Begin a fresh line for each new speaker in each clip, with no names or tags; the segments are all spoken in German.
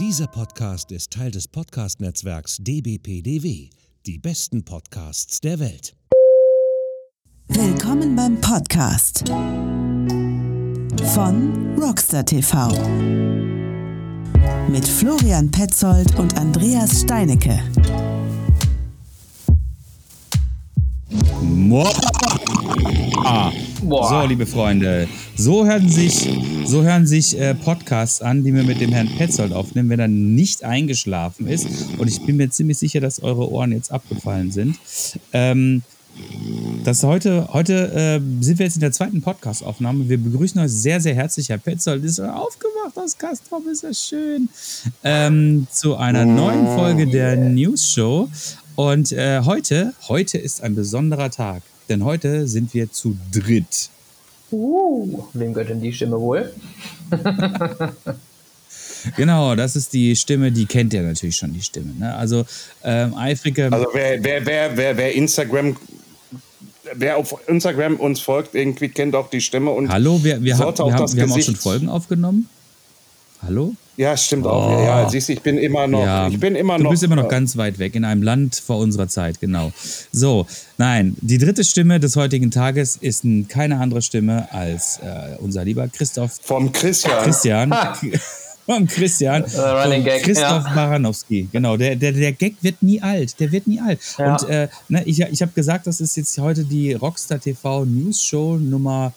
Dieser Podcast ist Teil des Podcast-Netzwerks dbpdw, die besten Podcasts der Welt.
Willkommen beim Podcast von Rockstar TV mit Florian Petzold und Andreas Steinecke.
Ah. So, liebe Freunde, so hören sich, so hören sich äh, Podcasts an, die wir mit dem Herrn Petzold aufnehmen, wenn er nicht eingeschlafen ist. Und ich bin mir ziemlich sicher, dass eure Ohren jetzt abgefallen sind. Ähm, das heute, heute äh, sind wir jetzt in der zweiten Podcast-Aufnahme. Wir begrüßen euch sehr, sehr herzlich. Herr Petzold ist aufgewacht aus Kastrop, ist das schön. Ähm, zu einer neuen Folge der News Show. Und äh, heute, heute ist ein besonderer Tag, denn heute sind wir zu dritt.
Uh, wem gehört denn die Stimme wohl?
Genau, das ist die Stimme, die kennt ihr natürlich schon, die Stimme. Ne? Also ähm, eifrige.
Also wer, wer, wer, wer, wer Instagram wer auf Instagram uns folgt, irgendwie kennt auch die Stimme und
Hallo, wir, wir, haben, wir, haben, wir haben auch schon Folgen aufgenommen. Hallo?
Ja, stimmt oh. auch. Ja, siehst du, ich bin immer noch. Ja, ich bin immer
du
noch.
bist immer noch ganz weit weg, in einem Land vor unserer Zeit, genau. So, nein, die dritte Stimme des heutigen Tages ist keine andere Stimme als äh, unser lieber Christoph.
Vom Christian.
Christian. vom Christian. Uh, vom Gag, Christoph ja. Baranowski. Genau, der, der, der Gag wird nie alt. Der wird nie alt. Ja. Und äh, ne, ich, ich habe gesagt, das ist jetzt heute die Rockstar TV News Show Nummer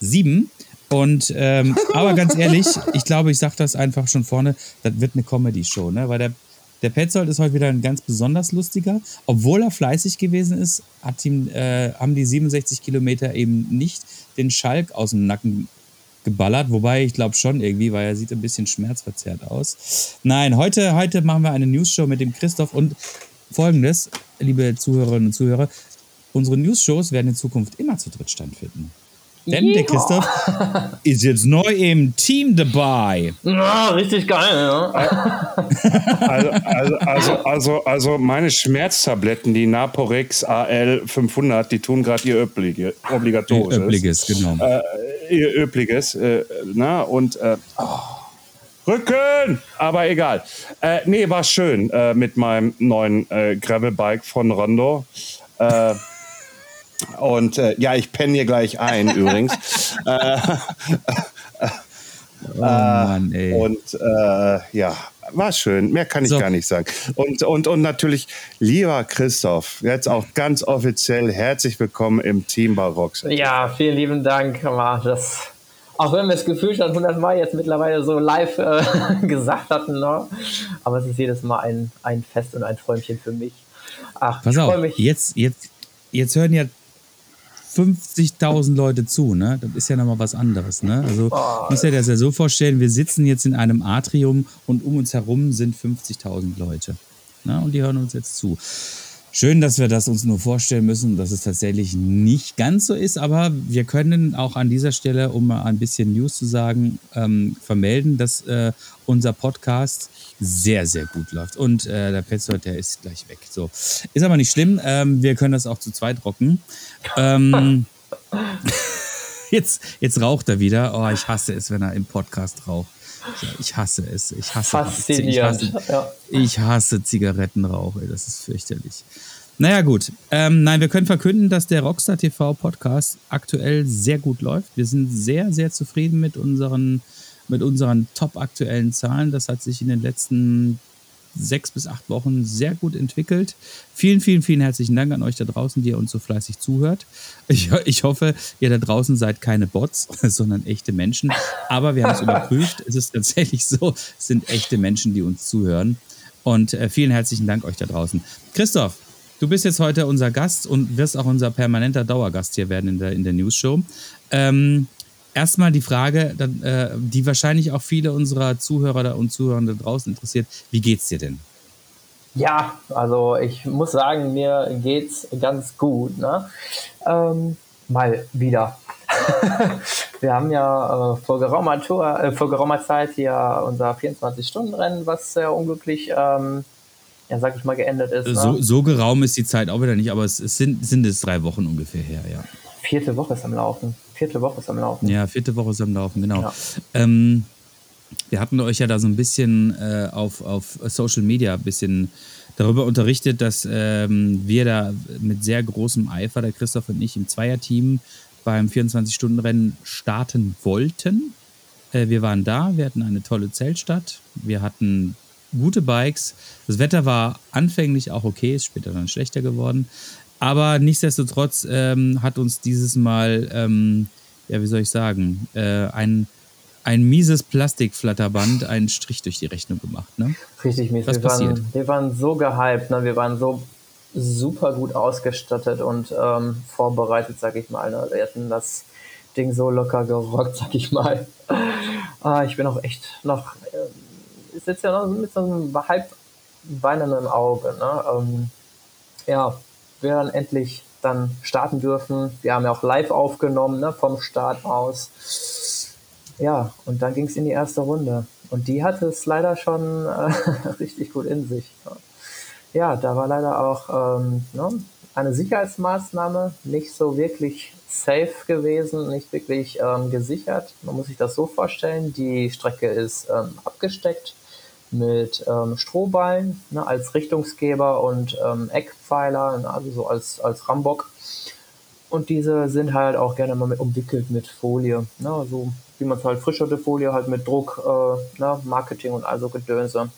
7. Und ähm, aber ganz ehrlich, ich glaube, ich sage das einfach schon vorne, das wird eine Comedy-Show, ne? Weil der, der Petzold ist heute wieder ein ganz besonders lustiger. Obwohl er fleißig gewesen ist, hat ihm, äh, haben die 67 Kilometer eben nicht den Schalk aus dem Nacken geballert. Wobei ich glaube schon irgendwie, weil er sieht ein bisschen schmerzverzerrt aus. Nein, heute, heute machen wir eine News-Show mit dem Christoph und folgendes, liebe Zuhörerinnen und Zuhörer. Unsere News-Shows werden in Zukunft immer zu dritt stattfinden. Denn der Christoph ist jetzt neu im Team dabei.
Ja, richtig geil, ja.
Also, also, also, also, also meine Schmerztabletten, die Naporex AL 500, die tun gerade ihr Öblige, obligatorisches.
Ihr Öbliges, genau.
Äh, ihr Öbliges. Äh, na, und äh, oh, Rücken! Aber egal. Äh, nee, war schön äh, mit meinem neuen äh, Gravelbike von Rondo. Äh, und äh, ja, ich penne hier gleich ein übrigens. äh, oh Mann, ey. Und äh, ja, war schön. Mehr kann ich so. gar nicht sagen. Und, und, und natürlich, lieber Christoph, jetzt auch ganz offiziell herzlich willkommen im Team Barock.
Ja, vielen lieben Dank. Das, auch wenn wir es gefühlt schon 100 Mal jetzt mittlerweile so live äh, gesagt hatten, ne? aber es ist jedes Mal ein, ein Fest und ein Träumchen für mich.
Ach, Pass auf, mich. Jetzt, jetzt, jetzt hören ja 50.000 Leute zu, ne? Das ist ja nochmal was anderes, ne? Also, oh, muss ja das ja so vorstellen, wir sitzen jetzt in einem Atrium und um uns herum sind 50.000 Leute. Ne? Und die hören uns jetzt zu. Schön, dass wir das uns nur vorstellen müssen, dass es tatsächlich nicht ganz so ist, aber wir können auch an dieser Stelle, um mal ein bisschen News zu sagen, ähm, vermelden, dass äh, unser Podcast sehr, sehr gut läuft. Und äh, der Petzold, der ist gleich weg. So. Ist aber nicht schlimm. Ähm, wir können das auch zu zweit rocken. Ähm, jetzt, jetzt raucht er wieder. Oh, ich hasse es, wenn er im Podcast raucht. Ich hasse es. Ich hasse,
Faszinierend.
Ich hasse, ja. ich hasse Zigarettenrauch. Ey, das ist fürchterlich. Naja, gut. Ähm, nein, wir können verkünden, dass der Rockstar TV Podcast aktuell sehr gut läuft. Wir sind sehr, sehr zufrieden mit unseren, mit unseren top aktuellen Zahlen. Das hat sich in den letzten sechs bis acht Wochen sehr gut entwickelt. Vielen, vielen, vielen herzlichen Dank an euch da draußen, die ihr uns so fleißig zuhört. Ich, ich hoffe, ihr da draußen seid keine Bots, sondern echte Menschen. Aber wir haben es überprüft. Es ist tatsächlich so, es sind echte Menschen, die uns zuhören. Und äh, vielen herzlichen Dank euch da draußen. Christoph, du bist jetzt heute unser Gast und wirst auch unser permanenter Dauergast hier werden in der, in der News-Show. Ähm, erstmal die Frage, äh, die wahrscheinlich auch viele unserer Zuhörer und Zuhörer da draußen interessiert. Wie geht's dir denn?
Ja, also ich muss sagen, mir geht's ganz gut. Ne? Ähm, mal wieder. wir haben ja äh, vor, geraumer Tour, äh, vor geraumer Zeit hier unser 24-Stunden-Rennen, was sehr unglücklich, ähm, ja, sag ich mal, geendet ist. Ne?
So, so geraum ist die Zeit auch wieder nicht, aber es, es sind, sind es drei Wochen ungefähr her, ja.
Vierte Woche ist am Laufen vierte Woche ist am Laufen.
Ja, vierte Woche ist am Laufen, genau. Ja. Ähm, wir hatten euch ja da so ein bisschen äh, auf, auf Social Media ein bisschen darüber unterrichtet, dass ähm, wir da mit sehr großem Eifer, der Christoph und ich, im Zweierteam beim 24-Stunden-Rennen starten wollten. Äh, wir waren da, wir hatten eine tolle Zeltstadt, wir hatten gute Bikes. Das Wetter war anfänglich auch okay, ist später dann schlechter geworden. Aber nichtsdestotrotz ähm, hat uns dieses Mal, ähm, ja, wie soll ich sagen, äh, ein ein mieses Plastikflatterband einen Strich durch die Rechnung gemacht. Ne?
Richtig mies. Was wir, passiert? Waren, wir waren so gehypt, ne? wir waren so super gut ausgestattet und ähm, vorbereitet, sag ich mal. Ne? Wir hatten das Ding so locker gerockt, sag ich mal. ah, ich bin auch echt noch, äh, sitze ja noch mit so einem halb weinenden Auge. Ne? Ähm, ja, wir dann endlich dann starten dürfen. Wir haben ja auch live aufgenommen, ne, vom Start aus ja, und dann ging es in die erste Runde. Und die hatte es leider schon äh, richtig gut in sich. Ja, da war leider auch ähm, ne, eine Sicherheitsmaßnahme nicht so wirklich safe gewesen, nicht wirklich ähm, gesichert. Man muss sich das so vorstellen, die Strecke ist ähm, abgesteckt mit ähm, Strohballen ne, als Richtungsgeber und ähm, Eckpfeiler, ne, also so als, als Rambock. Und diese sind halt auch gerne mal mit umwickelt mit Folie. Ne, so wie man es halt frischerte Folie halt mit Druck, äh, ne, Marketing und also Gedönse.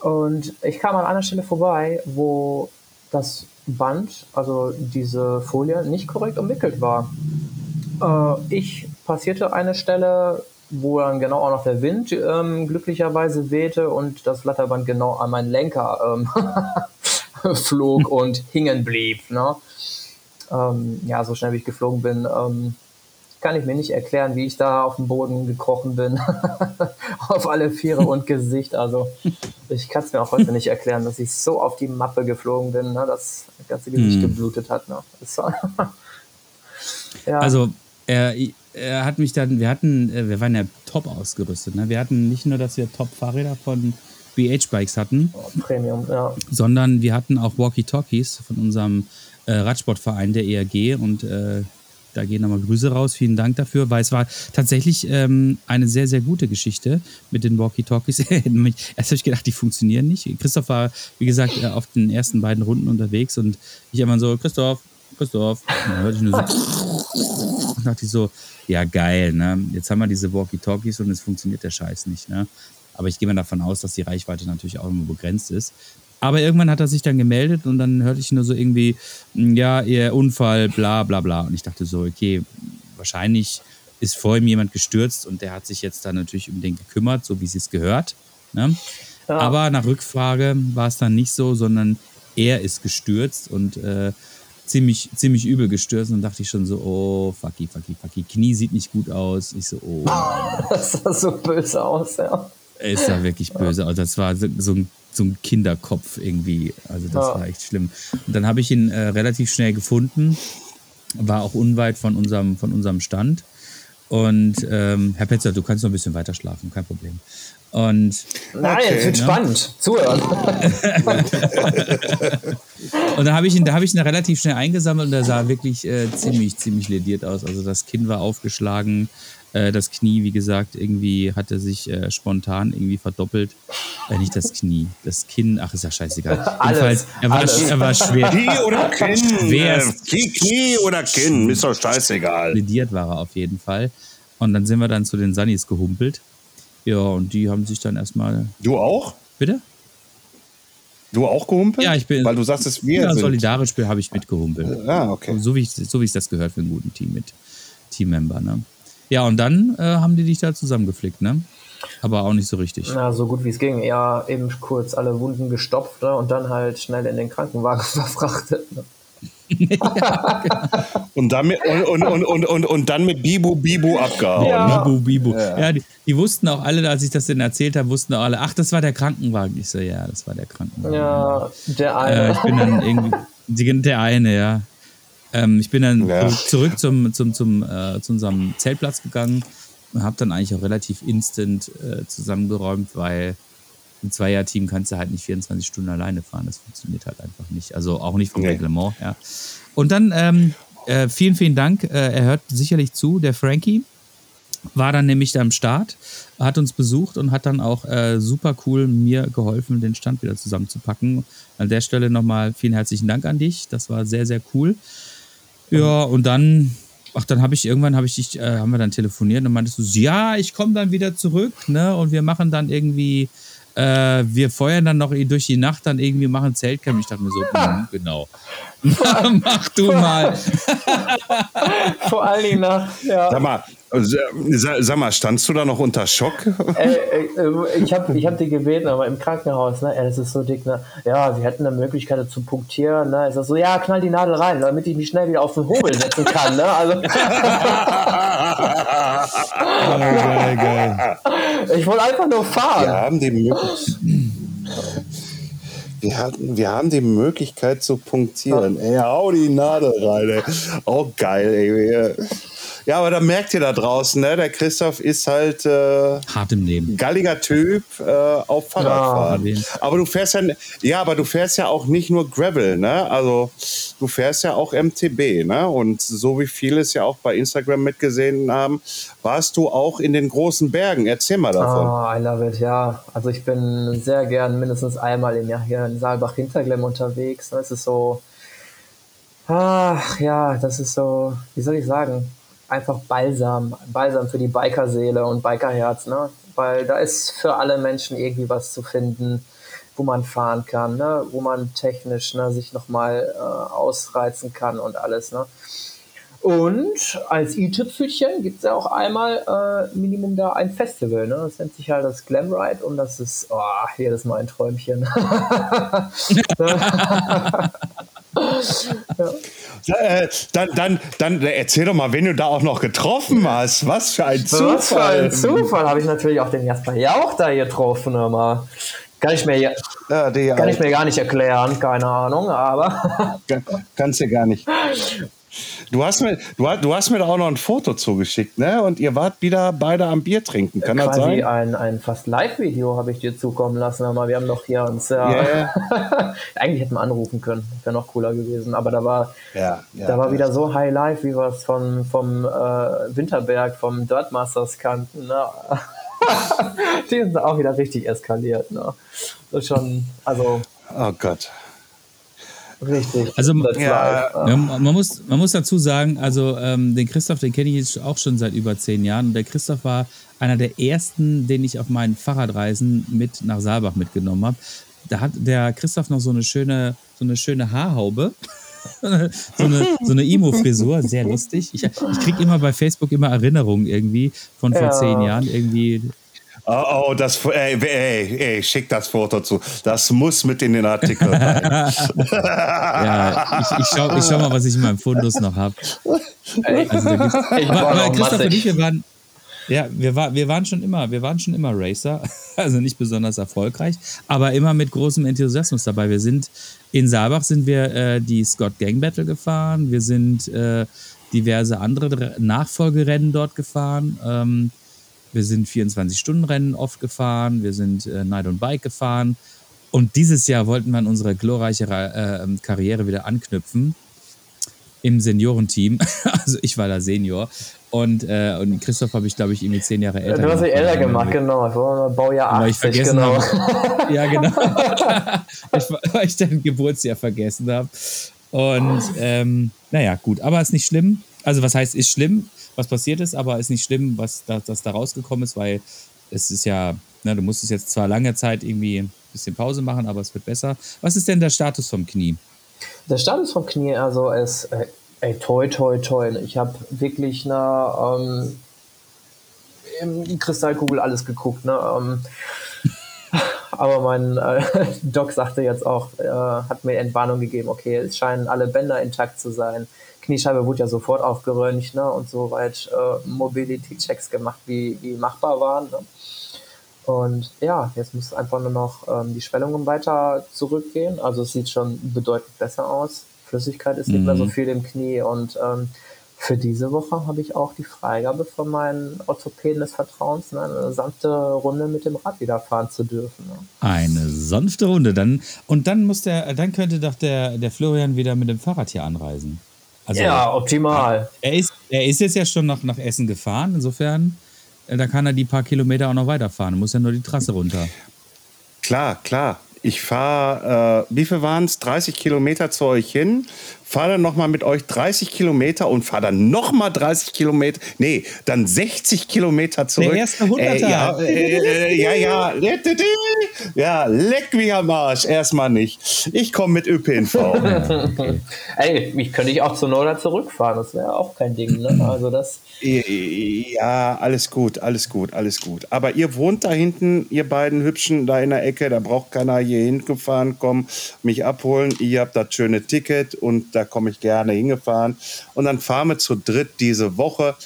Und ich kam an einer Stelle vorbei, wo das Band, also diese Folie, nicht korrekt umwickelt war. Äh, ich passierte eine Stelle, wo dann genau auch noch der Wind ähm, glücklicherweise wehte und das Blatterband genau an meinen Lenker ähm, flog und hingen blieb. Ne? Ähm, ja, so schnell wie ich geflogen bin, ähm, kann ich mir nicht erklären, wie ich da auf den Boden gekrochen bin. auf alle Viere und Gesicht. Also ich kann es mir auch heute nicht erklären, dass ich so auf die Mappe geflogen bin, ne, dass das ganze Gesicht hm. geblutet hat. Ne.
ja. Also er, er hat mich dann, wir hatten, äh, wir waren ja top ausgerüstet. Ne? Wir hatten nicht nur, dass wir Top-Fahrräder von BH-Bikes hatten,
oh, Premium, ja.
sondern wir hatten auch Walkie-Talkies von unserem äh, Radsportverein, der ERG. Und äh, da gehen nochmal Grüße raus. Vielen Dank dafür, weil es war tatsächlich ähm, eine sehr, sehr gute Geschichte mit den Walkie-Talkies. Erst habe ich gedacht, die funktionieren nicht. Christoph war, wie gesagt, äh, auf den ersten beiden Runden unterwegs und ich immer so, Christoph, Christoph. Und dann hörte ich nur so. Und dachte ich so, ja geil, ne? Jetzt haben wir diese Walkie-Talkies und es funktioniert der Scheiß nicht, ne? Aber ich gehe mal davon aus, dass die Reichweite natürlich auch immer begrenzt ist. Aber irgendwann hat er sich dann gemeldet und dann hörte ich nur so irgendwie, hm, ja, ihr Unfall, bla bla bla. Und ich dachte so, okay, wahrscheinlich ist vor ihm jemand gestürzt und der hat sich jetzt dann natürlich um den gekümmert, so wie es gehört. Ne? Ja. Aber nach Rückfrage war es dann nicht so, sondern er ist gestürzt und äh, ziemlich, ziemlich übel gestürzt und dachte ich schon so, oh, fucky, fucky, fucky. Knie sieht nicht gut aus. Ich so, oh.
das sah so böse aus, ja.
Es sah wirklich böse aus. Das war so, so ein so ein Kinderkopf irgendwie. Also das ja. war echt schlimm. Und dann habe ich ihn äh, relativ schnell gefunden, war auch unweit von unserem, von unserem Stand. Und ähm, Herr Petzer, du kannst noch ein bisschen weiter schlafen, kein Problem. Und
Nein, okay, es wird ne? spannend. Zuhören.
und da habe ich ihn, da habe ich ihn relativ schnell eingesammelt und er sah wirklich äh, ziemlich, ziemlich lediert aus. Also das Kinn war aufgeschlagen, äh, das Knie, wie gesagt, irgendwie hatte sich äh, spontan irgendwie verdoppelt. Äh, nicht das Knie, das Kinn, ach, ist ja scheißegal.
Alles,
er war, alles. er war schwer.
Knie oder Kinn? Schwer. Knie oder Kinn, ist doch scheißegal.
Lediert war er auf jeden Fall. Und dann sind wir dann zu den Sunnis gehumpelt. Ja, und die haben sich dann erstmal.
Du auch?
Bitte?
Du auch gehumpelt?
Ja, ich bin.
Weil du sagst, es wir
ja, sind. solidarisch habe ich mitgehumpelt.
Ah, okay.
So wie ich so wie es das gehört für einen guten Team mit Teammember, ne? Ja, und dann äh, haben die dich da zusammengeflickt, ne? Aber auch nicht so richtig.
Na, so gut wie es ging. Ja, eben kurz alle Wunden gestopft ne? und dann halt schnell in den Krankenwagen verfrachtet. Ne?
und, dann mit, und, und, und, und, und, dann mit Bibu Bibu abgehauen.
Ja. Bibu Bibu. Ja, ja die, die, wussten auch alle, als ich das denn erzählt habe, wussten auch alle, ach, das war der Krankenwagen. Ich so, ja, das war der Krankenwagen.
Ja, der eine.
Äh, ich bin dann irgendwie, der eine, ja. Ähm, ich bin dann ja. zurück zum, zum, zum, äh, zu unserem Zeltplatz gegangen und habe dann eigentlich auch relativ instant äh, zusammengeräumt, weil ein Zweierteam kannst du halt nicht 24 Stunden alleine fahren. Das funktioniert halt einfach nicht. Also auch nicht vom nee. Reglement, ja. Und dann ähm, äh, vielen, vielen Dank. Äh, er hört sicherlich zu, der Frankie. war dann nämlich da am Start, hat uns besucht und hat dann auch äh, super cool mir geholfen, den Stand wieder zusammenzupacken. An der Stelle nochmal vielen herzlichen Dank an dich. Das war sehr, sehr cool. Ja, und dann, ach, dann habe ich irgendwann, habe ich dich, äh, haben wir dann telefoniert und meintest du, ja, ich komme dann wieder zurück, ne? Und wir machen dann irgendwie äh, wir feuern dann noch durch die Nacht dann irgendwie machen Zeltcamp. Ich dachte mir so, hm, genau. Mach du mal.
Vor allen Dingen nach, ja.
Sag mal, sag mal, standst du da noch unter Schock?
Äh, äh, ich habe ich hab die gebeten, aber im Krankenhaus, ne, ey, das ist so dick, ne, ja, wir hätten eine Möglichkeit zu punktieren, ne, ist das so, ja, knall die Nadel rein, damit ich mich schnell wieder auf den Hobel setzen kann, ne, also.
oh, geil, geil.
Ich wollte einfach nur fahren.
Wir haben die Möglichkeit. Wir, hatten, wir haben die Möglichkeit zu punktieren. Ey, hau die Nadel rein, ey. Auch oh, geil, ey. Ja, aber da merkt ihr da draußen, ne? der Christoph ist halt äh,
hart im Leben.
Galliger Typ äh, auf Fahrradfahren. Ja, aber du fährst ja, ja, aber du fährst ja auch nicht nur Gravel, ne? Also du fährst ja auch MTB, ne? Und so wie viele es ja auch bei Instagram mitgesehen haben, warst du auch in den großen Bergen. Erzähl mal davon.
Oh, I love it, ja. Also ich bin sehr gern mindestens einmal im Jahr hier in Saalbach-Hinterglemm unterwegs. Es ist so, ach ja, das ist so, wie soll ich sagen? Einfach Balsam, Balsam für die Bikerseele und Bikerherz, ne? Weil da ist für alle Menschen irgendwie was zu finden, wo man fahren kann, ne? wo man technisch ne, sich nochmal äh, ausreizen kann und alles. Ne? Und als i-Tüpfelchen gibt es ja auch einmal äh, Minimum da ein Festival. Ne? Das nennt sich halt das Glam Ride und das ist oh, jedes Mal ein Träumchen.
ja. äh, dann, dann, dann erzähl doch mal, wen du da auch noch getroffen hast. Was für ein Zufall. Was für ein
Zufall habe ich natürlich auch den Jasper Jauch da getroffen. Immer. Kann ich mir, ja, kann ich mir gar nicht erklären, keine Ahnung, aber.
Kannst du gar nicht. Du hast mir, du, du hast mir da auch noch ein Foto zugeschickt, ne? Und ihr wart wieder beide am Bier trinken. Kann Quasi das sein?
Ein, ein fast Live-Video habe ich dir zukommen lassen. Aber wir haben doch hier uns ja. Yeah. eigentlich hätten wir anrufen können. Wäre noch cooler gewesen. Aber da war, ja, ja, da war ja. wieder so High Life, wie wir es vom, vom äh, Winterberg, vom Dirtmasters kannten. Ne? Die sind auch wieder richtig eskaliert. Ne? Das ist schon, also.
Oh Gott.
Richtig.
Also ja, ja, man, muss, man muss dazu sagen, also ähm, den Christoph, den kenne ich jetzt auch schon seit über zehn Jahren. Und der Christoph war einer der ersten, den ich auf meinen Fahrradreisen mit nach Saalbach mitgenommen habe. Da hat der Christoph noch so eine schöne, so eine schöne Haarhaube. so eine, so eine Imo-Frisur, sehr lustig. Ich, ich kriege immer bei Facebook immer Erinnerungen irgendwie von vor ja. zehn Jahren. Irgendwie
Oh, oh, das, ey, ey, ey, schick das Foto zu. Das muss mit in den Artikel rein.
ja, ich, ich, schau, ich schau mal, was ich in meinem Fundus noch habe. Also, aber, Christoph und ich, wir waren, ja, wir, war, wir, waren schon immer, wir waren schon immer Racer, also nicht besonders erfolgreich, aber immer mit großem Enthusiasmus dabei. Wir sind in Saalbach sind wir äh, die Scott Gang Battle gefahren, wir sind äh, diverse andere Nachfolgerennen dort gefahren. Ähm, wir sind 24-Stunden-Rennen oft gefahren, wir sind äh, Night und Bike gefahren. Und dieses Jahr wollten wir an unsere glorreiche äh, Karriere wieder anknüpfen im Seniorenteam. also ich war da Senior. Und, äh, und Christoph habe ich, glaube ich, irgendwie zehn Jahre älter.
Du hast dich älter gemacht, genau. Ich war Baujahr 80,
weil ich vergessen
genau.
Habe, ja, genau. weil ich dein Geburtsjahr vergessen habe. Und ähm, naja, gut. Aber ist nicht schlimm. Also was heißt, ist schlimm? Was passiert ist, aber ist nicht schlimm, was da, das da rausgekommen ist, weil es ist ja, ne, du musstest jetzt zwar lange Zeit irgendwie ein bisschen Pause machen, aber es wird besser. Was ist denn der Status vom Knie?
Der Status vom Knie, also ist, äh, ey, toi, toi, toi. Ich habe wirklich eine, ähm, im Kristallkugel alles geguckt, ne, ähm, aber mein äh, Doc sagte jetzt auch, äh, hat mir Entwarnung gegeben, okay, es scheinen alle Bänder intakt zu sein. Kniescheibe wurde ja sofort aufgeröntgt ne, und soweit äh, Mobility-Checks gemacht, wie, wie machbar waren. Ne. Und ja, jetzt muss einfach nur noch ähm, die Schwellungen weiter zurückgehen. Also es sieht schon bedeutend besser aus. Flüssigkeit ist mhm. nicht mehr so mhm. viel im Knie und ähm, für diese Woche habe ich auch die Freigabe von meinen Orthopäden des Vertrauens, ne, eine sanfte Runde mit dem Rad wieder fahren zu dürfen. Ne.
Eine sanfte Runde. Dann, und dann muss der, dann könnte doch der, der Florian wieder mit dem Fahrrad hier anreisen.
Also, ja, optimal.
Er ist, er ist jetzt ja schon noch nach Essen gefahren, insofern äh, da kann er die paar Kilometer auch noch weiterfahren. Muss ja nur die Trasse runter.
Klar, klar. Ich fahre, äh, wie viel waren es? 30 Kilometer zu euch hin, fahre dann nochmal mit euch 30 Kilometer und fahre dann nochmal 30 Kilometer, nee, dann 60 Kilometer zurück. Der
erste 100 äh,
ja, äh, ja, ja, ja, leck mich am Arsch, erstmal nicht. Ich komme mit ÖPNV.
okay. Ey, ich könnte ich auch zu Norden zurückfahren, das wäre auch kein Ding, ne? Also das.
Ja, alles gut, alles gut, alles gut. Aber ihr wohnt da hinten, ihr beiden Hübschen da in der Ecke, da braucht keiner hier hingefahren kommen, mich abholen. Ihr habt das schöne Ticket und da da komme ich gerne hingefahren. Und dann fahren wir zu dritt diese Woche.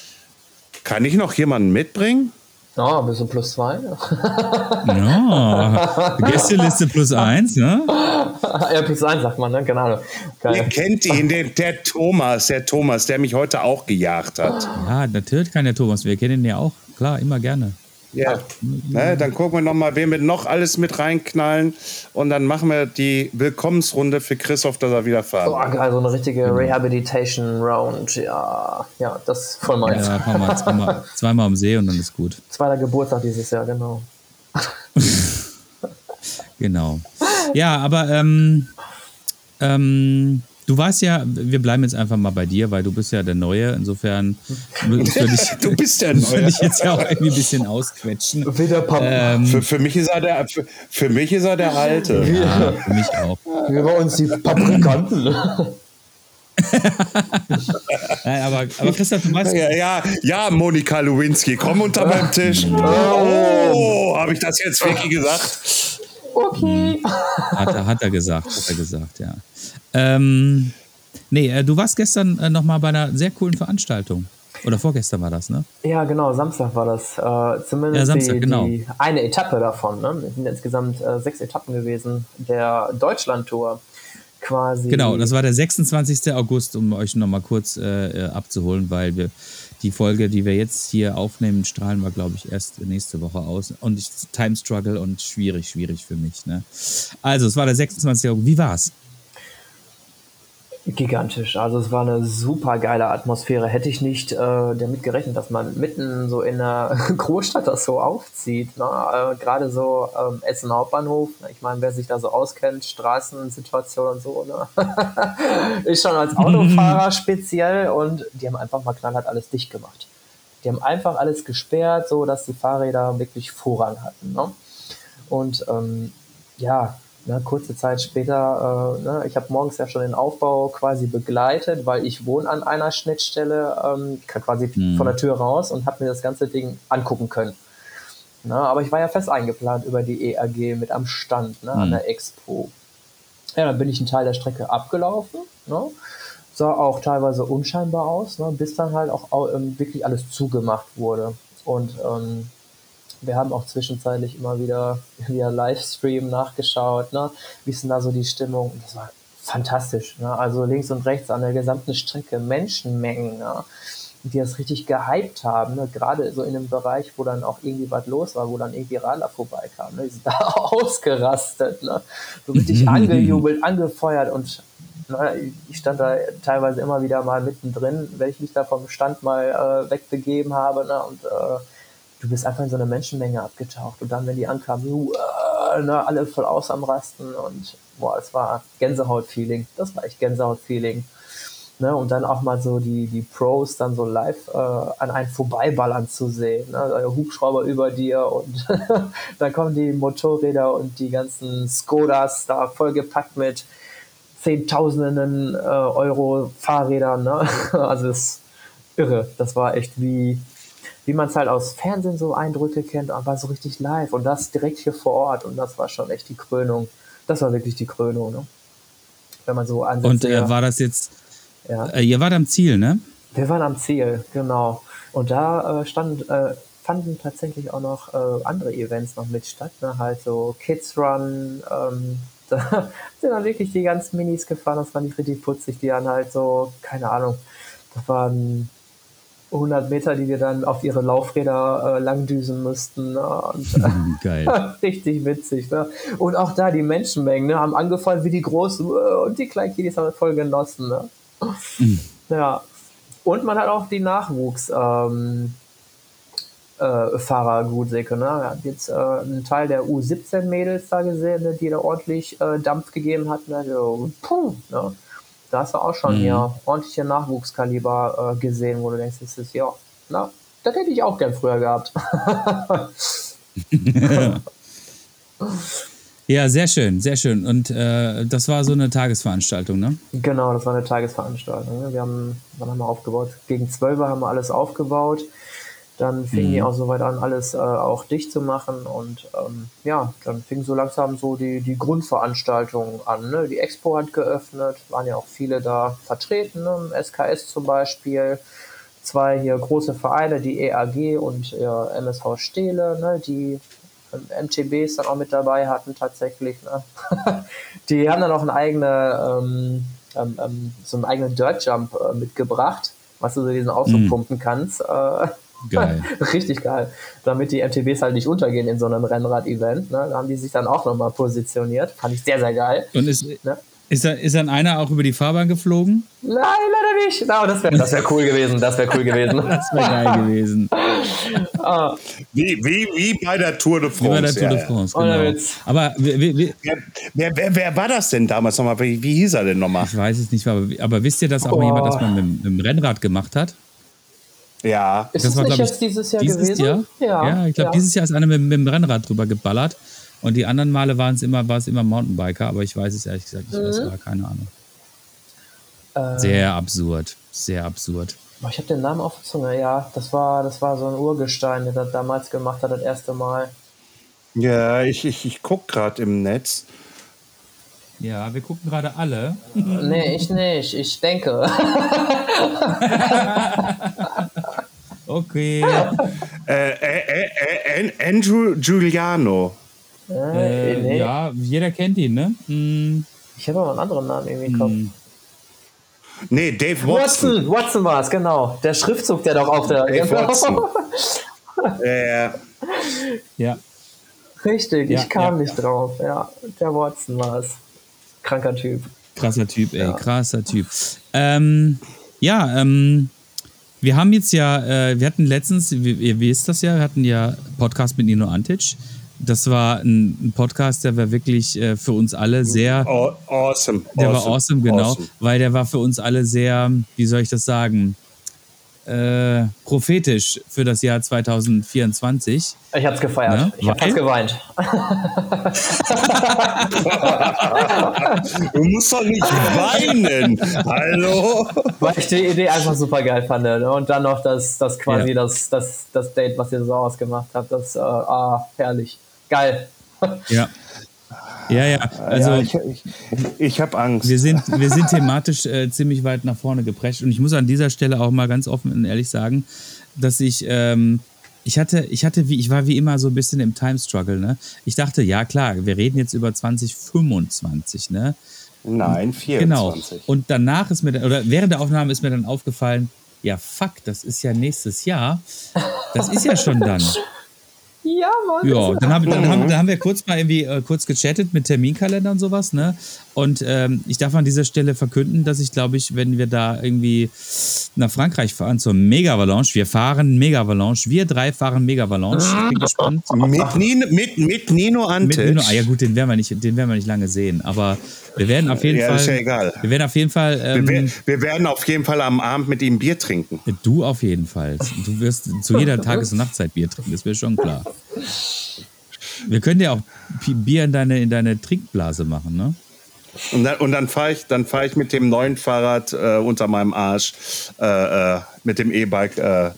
Kann ich noch jemanden mitbringen?
Ja, bist du plus zwei?
ja, Gästeliste plus eins, ne?
Ja, plus eins sagt man, ne? Genau.
Geil. Ihr kennt ihn, der, der, Thomas, der Thomas, der mich heute auch gejagt hat.
Ja, natürlich kann der Thomas, wir kennen ihn ja auch. Klar, immer gerne.
Ja, ne, dann gucken wir nochmal, wen wir noch alles mit reinknallen. Und dann machen wir die Willkommensrunde für Christoph, dass er wieder fahren
Oh, geil, so eine richtige Rehabilitation Round. Ja, ja, das ist voll meins.
Ja, wir zweimal, zweimal am See und dann ist gut.
Zweiter Geburtstag dieses Jahr, genau.
genau. Ja, aber ähm, ähm, Du warst ja, wir bleiben jetzt einfach mal bei dir, weil du bist ja der Neue. Insofern
würde ich, du bist der Neue.
Würde ich jetzt ja auch irgendwie ein bisschen ausquetschen.
Ähm, für, für, mich ist er der, für, für, mich ist er der Alte.
Ja, für mich auch.
Wir bei uns die Paprikanten.
Nein, aber, aber Christoph, du weißt.
Ja, ja, ja, Monika Lewinsky, komm unter meinem Tisch. Oh, habe ich das jetzt wirklich gesagt?
Okay.
Hat er, hat er gesagt, hat er gesagt, ja. Ähm, nee, äh, du warst gestern äh, nochmal bei einer sehr coolen Veranstaltung. Oder vorgestern war das, ne?
Ja, genau, Samstag war das. Äh, zumindest ja, Samstag, die, genau. die eine Etappe davon. Ne? Es sind insgesamt äh, sechs Etappen gewesen. Der Deutschland-Tour quasi.
Genau, das war der 26. August, um euch nochmal kurz äh, äh, abzuholen, weil wir die Folge, die wir jetzt hier aufnehmen, strahlen wir, glaube ich, erst nächste Woche aus. Und ich, Time Struggle und schwierig, schwierig für mich. Ne? Also, es war der 26. August. Wie war's?
Gigantisch. Also es war eine super geile Atmosphäre. Hätte ich nicht äh, damit gerechnet, dass man mitten so in einer Großstadt das so aufzieht. Ne? Äh, Gerade so ähm, Essen Hauptbahnhof. Ne? Ich meine, wer sich da so auskennt, Straßensituation und so, ne? ist schon als Autofahrer speziell und die haben einfach mal knallhart alles dicht gemacht. Die haben einfach alles gesperrt, so dass die Fahrräder wirklich Vorrang hatten. Ne? Und ähm, ja, Ne, kurze Zeit später, äh, ne, ich habe morgens ja schon den Aufbau quasi begleitet, weil ich wohne an einer Schnittstelle, ähm, quasi mhm. von der Tür raus und habe mir das ganze Ding angucken können. Ne, aber ich war ja fest eingeplant über die EAG mit am Stand ne, mhm. an der Expo. Ja, dann bin ich einen Teil der Strecke abgelaufen. Ne, sah auch teilweise unscheinbar aus, ne, bis dann halt auch ähm, wirklich alles zugemacht wurde. Und ähm, wir haben auch zwischenzeitlich immer wieder via Livestream nachgeschaut, ne? wie ist denn da so die Stimmung? Das war fantastisch. Ne? Also links und rechts an der gesamten Strecke Menschenmengen, ne? die das richtig gehypt haben, ne? gerade so in einem Bereich, wo dann auch irgendwie was los war, wo dann irgendwie Radler vorbeikam. Ne? Die sind da ausgerastet, ne? so richtig angejubelt, angefeuert und ne, ich stand da teilweise immer wieder mal mittendrin, wenn ich mich da vom Stand mal äh, wegbegeben habe ne? und äh, du bist einfach in so eine Menschenmenge abgetaucht und dann, wenn die ankamen, uh, ne, alle voll aus am Rasten und boah, es war Gänsehaut-Feeling. Das war echt Gänsehaut-Feeling. Ne, und dann auch mal so die, die Pros dann so live äh, an einen vorbeiballern zu sehen. Ne? Hubschrauber über dir und dann kommen die Motorräder und die ganzen Skodas da vollgepackt mit Zehntausenden äh, Euro Fahrrädern. Ne? Also das ist irre. Das war echt wie, wie man es halt aus Fernsehen so Eindrücke kennt, aber so richtig live und das direkt hier vor Ort und das war schon echt die Krönung. Das war wirklich die Krönung, ne? Wenn man so
ansieht. Und äh, war das jetzt, ja. Äh, ihr wart am Ziel, ne?
Wir waren am Ziel, genau. Und da äh, stand, äh, fanden tatsächlich auch noch äh, andere Events noch mit statt, ne? Halt so Kids Run, ähm, da sind dann wirklich die ganzen Minis gefahren, das fand ich richtig putzig, die dann halt so, keine Ahnung, das waren 100 Meter, die wir dann auf ihre Laufräder äh, langdüsen müssten. Ne? Und, äh, richtig witzig. Ne? Und auch da die Menschenmengen ne, haben angefangen wie die Großen äh, und die kleinen Kiddies haben voll genossen. Ne? Mhm. Ja. Und man hat auch die Nachwuchs. Ähm, äh, Fahrer gut säcke. Ne? Wir hatten jetzt äh, einen Teil der U17-Mädels da gesehen, ne, die da ordentlich äh, Dampf gegeben hat. Ne? So, puh, ne? Da hast du auch schon mhm. hier ordentliche Nachwuchskaliber äh, gesehen, wo du denkst, das ist ja, na, das hätte ich auch gern früher gehabt.
ja, sehr schön, sehr schön. Und äh, das war so eine Tagesveranstaltung, ne?
Genau, das war eine Tagesveranstaltung. Ne? Wir haben, wann haben wir aufgebaut? Gegen 12 Uhr haben wir alles aufgebaut. Dann fing mhm. die auch soweit an, alles äh, auch dicht zu machen. Und ähm, ja, dann fing so langsam so die, die Grundveranstaltung an. Ne? Die Expo hat geöffnet, waren ja auch viele da vertreten, ne? SKS zum Beispiel. Zwei hier große Vereine, die EAG und ja, MSV Steele, ne? die MTBs dann auch mit dabei hatten tatsächlich. Ne? die haben dann auch eine eigene, ähm, ähm, ähm, so einen eigenen Dirt Jump äh, mitgebracht, was du so diesen so mhm. pumpen kannst. Äh, Geil. Richtig geil. Damit die MTBs halt nicht untergehen in so einem Rennrad-Event. Ne? Da haben die sich dann auch nochmal positioniert. Fand ich sehr, sehr geil.
Und ist, ne? ist, da, ist dann einer auch über die Fahrbahn geflogen?
Nein, leider nicht. No, das wäre das wär cool gewesen. Das wäre cool gewesen.
das wäre geil gewesen.
ah. wie, wie, wie bei der Tour de France. Wie bei der Tour de France,
ja, genau. Aber wie, wie,
wer, wer, wer, wer, war das denn damals nochmal? Wie, wie hieß er denn nochmal?
Ich weiß es nicht, aber, aber wisst ihr, dass auch oh. jemand das mal mit, mit dem Rennrad gemacht hat?
Ja.
Ist das, das war, nicht jetzt dieses Jahr dieses gewesen?
Jahr? Ja, ja ich glaube, ja. dieses Jahr ist einer mit, mit, dem Rennrad drüber geballert. Und die anderen Male waren es immer, war es immer Mountainbiker, aber ich weiß es ehrlich gesagt nicht, mhm. war, keine Ahnung. Ähm. Sehr absurd. Sehr absurd.
Ich habe den Namen auf der Zunge, ja. Das war, das war so ein Urgestein, der das damals gemacht hat, das erste Mal.
Ja, ich, ich, ich gucke gerade im Netz.
Ja, wir gucken gerade alle.
nee, ich nicht. Ich denke.
okay.
Äh, äh, äh, Andrew Giuliano.
Äh, nee. Ja, jeder kennt ihn, ne?
Hm. Ich habe aber einen anderen Namen irgendwie im Kopf. Hm.
Nee, Dave Watson.
Watson, Watson war es, genau. Der Schriftzug, der doch auf der.
Dave
genau.
Watson. äh.
Ja.
Richtig, ja, ich kam ja, nicht ja. drauf. Ja, der Watson war es. Kranker Typ.
Krasser Typ, ey, krasser Typ. Ähm, ja, ähm, wir haben jetzt ja, äh, wir hatten letztens, wie, ihr wisst das ja, wir hatten ja Podcast mit Nino Antic. Das war ein, ein Podcast, der war wirklich äh, für uns alle sehr.
Awesome.
Der awesome. war awesome, genau. Awesome. Weil der war für uns alle sehr, wie soll ich das sagen? Äh, prophetisch für das Jahr 2024.
Ich hab's gefeiert. Ne? Ich hab fast geweint.
du musst doch nicht weinen. Hallo?
Weil ich die Idee einfach super geil fand. Ne? Und dann noch das, das quasi ja. das, das, das Date, was ihr so ausgemacht habt. Das, äh, ah, herrlich. Geil.
Ja. Ja, ja. Also ja,
ich, ich, ich habe Angst.
Wir sind, wir sind thematisch äh, ziemlich weit nach vorne geprescht. Und ich muss an dieser Stelle auch mal ganz offen und ehrlich sagen, dass ich, ähm, ich hatte, ich hatte wie, ich war wie immer so ein bisschen im Time Struggle, ne? Ich dachte, ja klar, wir reden jetzt über 2025, ne?
Nein, 24.
Genau. Und danach ist mir, dann, oder während der Aufnahme ist mir dann aufgefallen, ja fuck, das ist ja nächstes Jahr. Das ist ja schon dann.
Ja, Mann.
Ja, dann haben, dann, haben, dann haben wir kurz mal irgendwie äh, kurz gechattet mit Terminkalender und sowas, ne? Und ähm, ich darf an dieser Stelle verkünden, dass ich glaube ich, wenn wir da irgendwie nach Frankreich fahren zur Mega Valanche, wir fahren Mega Valanche, wir drei fahren Mega Valanche. Ich bin gespannt.
Mit Nino, mit, mit Nino Antic. Mit Nino,
ah ja gut, den werden wir nicht, den werden wir nicht lange sehen, aber wir werden auf jeden
ja,
Fall.
Ist ja egal.
Wir werden auf jeden Fall. Ähm,
wir, wir, werden auf jeden Fall am Abend mit ihm Bier trinken.
Du auf jeden Fall. Du wirst zu jeder Tages- und Nachtzeit Bier trinken, das wäre schon klar. Wir können ja auch Bier in deine, in deine Trinkblase machen, ne?
Und dann, und dann fahre ich, fahr ich mit dem neuen Fahrrad äh, unter meinem Arsch, äh, äh, mit dem E-Bike äh,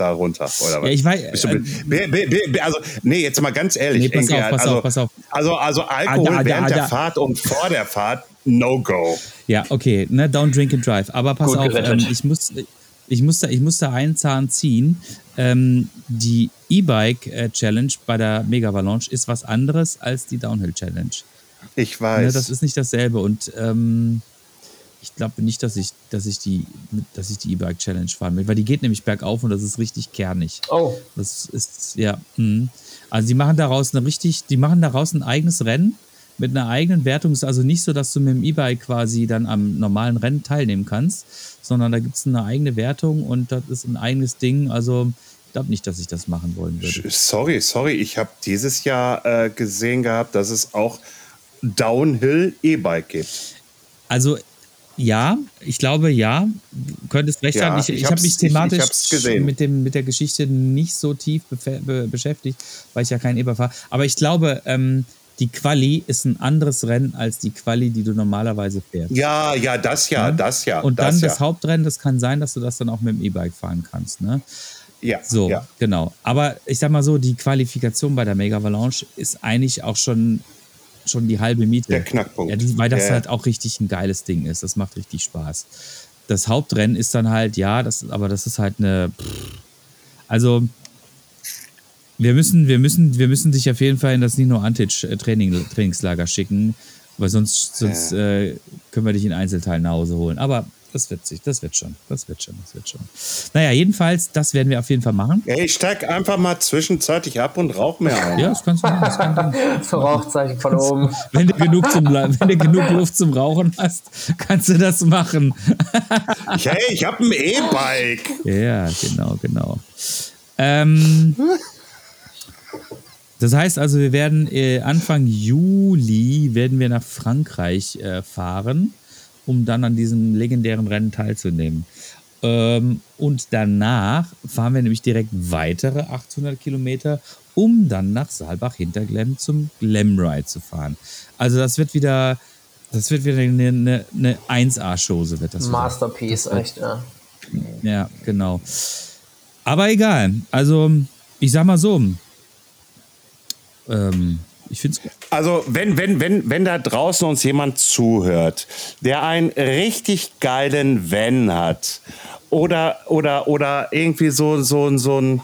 da runter. Oder was?
Ja, ich weiß.
Äh, also, nee, jetzt mal ganz ehrlich. Nee,
pass auf, pass
also,
auf, pass auf.
Also, also Alkohol ah, da, während da, der Fahrt und vor der Fahrt, no go.
Ja, okay, ne, don't drink and drive. Aber pass Gut auf, ähm, ich muss, ich muss da, ich muss da einen Zahn ziehen. Ähm, die E-Bike äh, Challenge bei der Mega Valanche ist was anderes als die Downhill Challenge.
Ich weiß. Ne,
das ist nicht dasselbe und ähm, ich glaube nicht, dass ich, dass ich die, dass ich die E-Bike Challenge fahren will, weil die geht nämlich bergauf und das ist richtig kernig.
Oh.
Das ist, ja. Mh. Also die machen daraus eine richtig, die machen daraus ein eigenes Rennen mit einer eigenen Wertung. Ist also nicht so, dass du mit dem E-Bike quasi dann am normalen Rennen teilnehmen kannst, sondern da gibt es eine eigene Wertung und das ist ein eigenes Ding. Also glaube nicht, dass ich das machen wollen würde.
Sorry, sorry, ich habe dieses Jahr äh, gesehen gehabt, dass es auch Downhill E-Bike gibt.
Also ja, ich glaube ja. Du könntest recht ja, haben. Ich, ich, ich habe mich thematisch ich, mit, dem, mit der Geschichte nicht so tief be beschäftigt, weil ich ja kein Eber fahre. Aber ich glaube, ähm, die Quali ist ein anderes Rennen als die Quali, die du normalerweise fährst.
Ja, ja, das ja, ja? das ja.
Und
das
dann
ja.
das Hauptrennen, das kann sein, dass du das dann auch mit dem E-Bike fahren kannst. Ne?
Ja.
So,
ja.
genau. Aber ich sag mal so, die Qualifikation bei der Mega Avalanche ist eigentlich auch schon schon die halbe Miete.
Der Knackpunkt.
Ja, weil das ja. halt auch richtig ein geiles Ding ist. Das macht richtig Spaß. Das Hauptrennen ist dann halt, ja, das, aber das ist halt eine. Also, wir müssen, wir müssen, wir müssen dich auf jeden Fall in das Nino Antic äh, Training, Trainingslager schicken, weil sonst, sonst ja. äh, können wir dich in Einzelteilen nach Hause holen. Aber das wird sich, das wird schon, das wird schon, das wird schon. Naja, jedenfalls, das werden wir auf jeden Fall machen.
Ey, ich steig einfach mal zwischenzeitlich ab und rauch mir ein.
Ja, das kannst du machen. Das kann
so Rauchzeichen von oben.
Wenn du, genug zum, wenn du genug Luft zum Rauchen hast, kannst du das machen.
hey, ich habe ein E-Bike.
Ja, genau, genau. Ähm, das heißt also, wir werden äh, Anfang Juli werden wir nach Frankreich äh, fahren um dann an diesem legendären Rennen teilzunehmen. Ähm, und danach fahren wir nämlich direkt weitere 800 Kilometer, um dann nach Saalbach-Hinterglemm zum Glamride zu fahren. Also das wird wieder, das wird wieder eine, eine, eine 1A-Chose. wird das
Masterpiece,
das wird,
echt, ja.
Ja, genau. Aber egal. Also, ich sag mal so. Ähm, ich finde es
Also, wenn, wenn, wenn, wenn da draußen uns jemand zuhört, der einen richtig geilen Van hat oder, oder, oder irgendwie so, so, so ein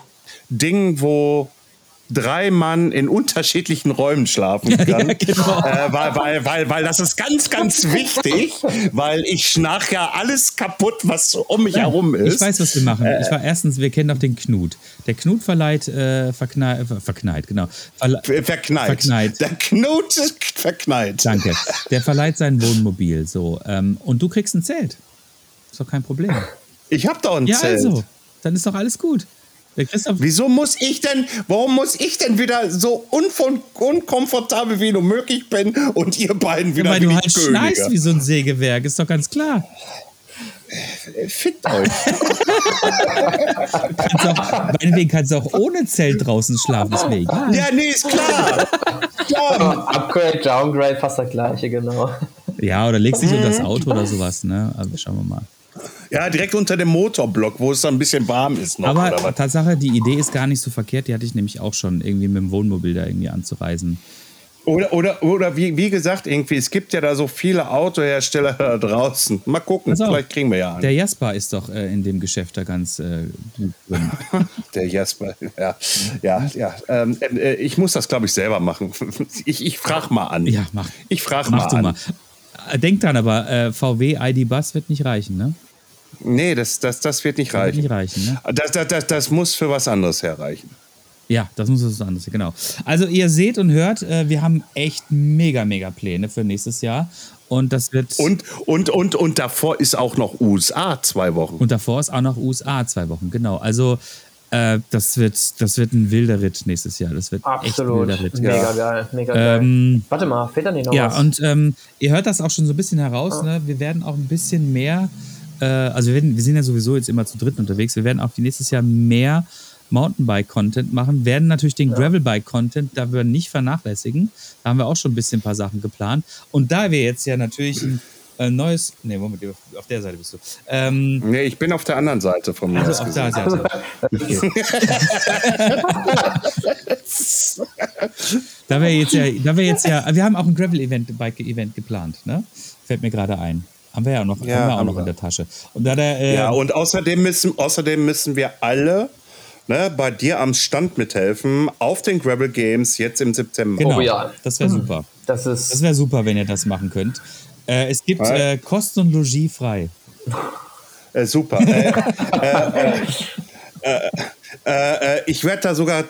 Ding, wo drei Mann in unterschiedlichen Räumen schlafen kann. Ja, genau. äh, weil, weil, weil, weil das ist ganz, ganz wichtig, weil ich schnarch ja alles kaputt, was um mich ja, herum ist.
Ich weiß, was wir machen. Äh, ich war erstens, wir kennen doch den Knut. Der Knut verleiht, äh, verknallt, äh, verknallt, genau.
Verle verknallt.
verknallt.
Der Knut verknallt.
Danke. Der verleiht sein Wohnmobil so. Ähm, und du kriegst ein Zelt. Ist doch kein Problem.
Ich hab doch ein
ja,
Zelt.
Ja, also. Dann ist doch alles gut.
Wieso muss ich denn, warum muss ich denn wieder so unkomfortabel wie nur möglich bin und ihr beiden wieder ja,
Weil du halt schneist wie so ein Sägewerk, ist doch ganz klar.
Fickt euch.
kannst auch, meinetwegen kannst du auch ohne Zelt draußen schlafen, ist mir egal.
Ja, nee, ist klar.
klar. Upgrade, Downgrade, fast das gleiche, genau.
Ja, oder legst dich unter das Auto oder sowas, ne? Also schauen wir mal.
Ja, direkt unter dem Motorblock, wo es dann ein bisschen warm ist. Noch,
Aber Tatsache, die Idee ist gar nicht so verkehrt. Die hatte ich nämlich auch schon, irgendwie mit dem Wohnmobil da irgendwie anzureisen.
Oder, oder, oder wie, wie gesagt, irgendwie, es gibt ja da so viele Autohersteller da draußen. Mal gucken, also vielleicht kriegen wir ja einen.
Der Jasper ist doch äh, in dem Geschäft da ganz äh, gut drin.
der Jasper, ja. Ja, ja. Ähm, äh, ich muss das, glaube ich, selber machen. Ich, ich frage mal an.
Ja, mach.
Ich frage mal
du an. Mal. Denk dran aber, äh, VW ID Bus wird nicht reichen, ne?
Nee, das, das, das wird nicht reichen.
Wird nicht reichen ne?
das, das, das, das muss für was anderes herreichen.
Ja, das muss für was anderes, genau. Also ihr seht und hört, äh, wir haben echt mega, mega Pläne für nächstes Jahr. Und das wird.
Und, und, und, und davor ist auch noch USA zwei Wochen.
Und davor ist auch noch USA zwei Wochen, genau. Also äh, das, wird, das wird ein wilder Ritt nächstes Jahr. Das wird Absolut. echt ein wilder Ritt.
Mega ja. geil, mega geil. Ähm, Warte mal, fehlt da nicht noch
ja,
was?
Ja, und ähm, ihr hört das auch schon so ein bisschen heraus. Ah. Ne? Wir werden auch ein bisschen mehr äh, also wir, werden, wir sind ja sowieso jetzt immer zu dritt unterwegs, wir werden auch nächstes Jahr mehr Mountainbike-Content machen, werden natürlich den ja. Gravelbike-Content da wir nicht vernachlässigen. Da haben wir auch schon ein bisschen ein paar Sachen geplant. Und da wir jetzt ja natürlich ein äh, neues. Nee, Moment, auf der Seite bist du. Ähm,
nee, ich bin auf der anderen Seite vom
Meer. Also auf der Seite. Okay. da wir jetzt ja, da wir jetzt ja, wir haben auch ein Gravel-Event, Bike-Event geplant, ne? Fällt mir gerade ein. Haben wir ja auch noch, ja, haben wir auch noch in der Tasche.
Und da der, äh, ja, und außerdem müssen, außerdem müssen wir alle ne, bei dir am Stand mithelfen auf den Gravel Games jetzt im September.
Genau, oh, ja. das wäre super.
Das,
das wäre super, wenn ihr das machen könnt. Äh, es gibt äh, Kosten und Logis frei.
Äh, super. Äh, äh, äh, ich werde da sogar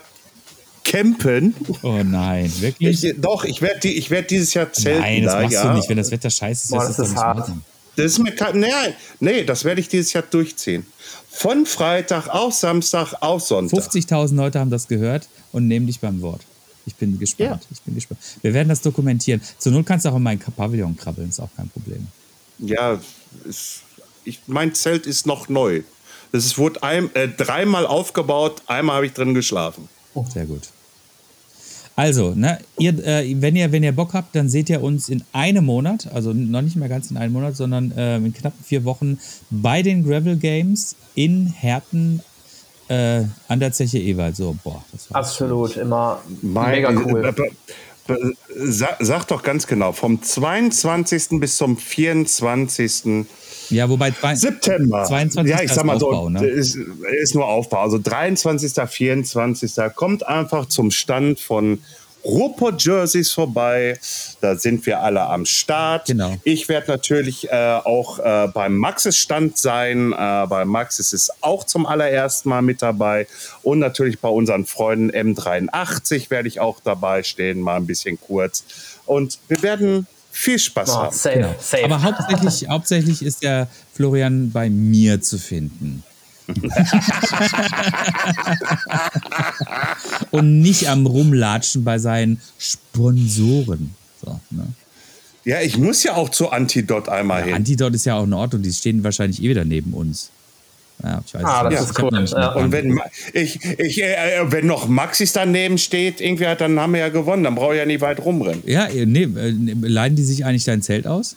campen.
Oh nein, wirklich?
Ich, doch, ich werde die, werd dieses Jahr zelten.
Nein, das
da,
machst
ja.
du nicht. Wenn das Wetter scheiße ist,
Boah, das, ist, das hart.
Das ist mir kein, nee, nee, das werde ich dieses Jahr durchziehen. Von Freitag auf Samstag auf Sonntag.
50.000 Leute haben das gehört und nehmen dich beim Wort. Ich bin gespannt. Ja. Ich bin gespannt. Wir werden das dokumentieren. Zur Not kannst du auch in meinen Pavillon krabbeln, ist auch kein Problem.
Ja, ist, ich, mein Zelt ist noch neu. Das wurde ein, äh, dreimal aufgebaut, einmal habe ich drin geschlafen.
Oh. Sehr gut. Also, ne, ihr, äh, wenn, ihr, wenn ihr Bock habt, dann seht ihr uns in einem Monat, also noch nicht mehr ganz in einem Monat, sondern äh, in knapp vier Wochen bei den Gravel Games in Herten äh, an der Zeche Ewald. So, boah,
das war Absolut, schwierig. immer mega cool.
Sag, sag doch ganz genau, vom 22. bis zum 24.
Ja, wobei
September.
22.
Ja, ich sag mal Aufbau, so, ne? ist, ist nur Aufbau. Also 23., 24. kommt einfach zum Stand von Ruhrpott Jerseys vorbei. Da sind wir alle am Start.
Genau.
Ich werde natürlich äh, auch äh, beim Maxis Stand sein. Äh, bei Maxis ist auch zum allerersten Mal mit dabei. Und natürlich bei unseren Freunden M83 werde ich auch dabei stehen, mal ein bisschen kurz. Und wir werden viel Spaß oh, haben.
Safe, genau. safe. Aber hauptsächlich, hauptsächlich ist der Florian bei mir zu finden. und nicht am Rumlatschen bei seinen Sponsoren. So, ne?
Ja, ich muss ja auch zu Antidot einmal ja, hin.
Antidot ist ja auch ein Ort und die stehen wahrscheinlich eh wieder neben uns.
Ja, ich weiß ah, das ist cool.
Ja. Und wenn, ich, ich, äh, wenn noch Maxis daneben steht, irgendwie hat, dann haben wir ja gewonnen. Dann brauche ich ja nicht weit rumrennen.
Ja, nee, äh, leihen die sich eigentlich dein Zelt aus?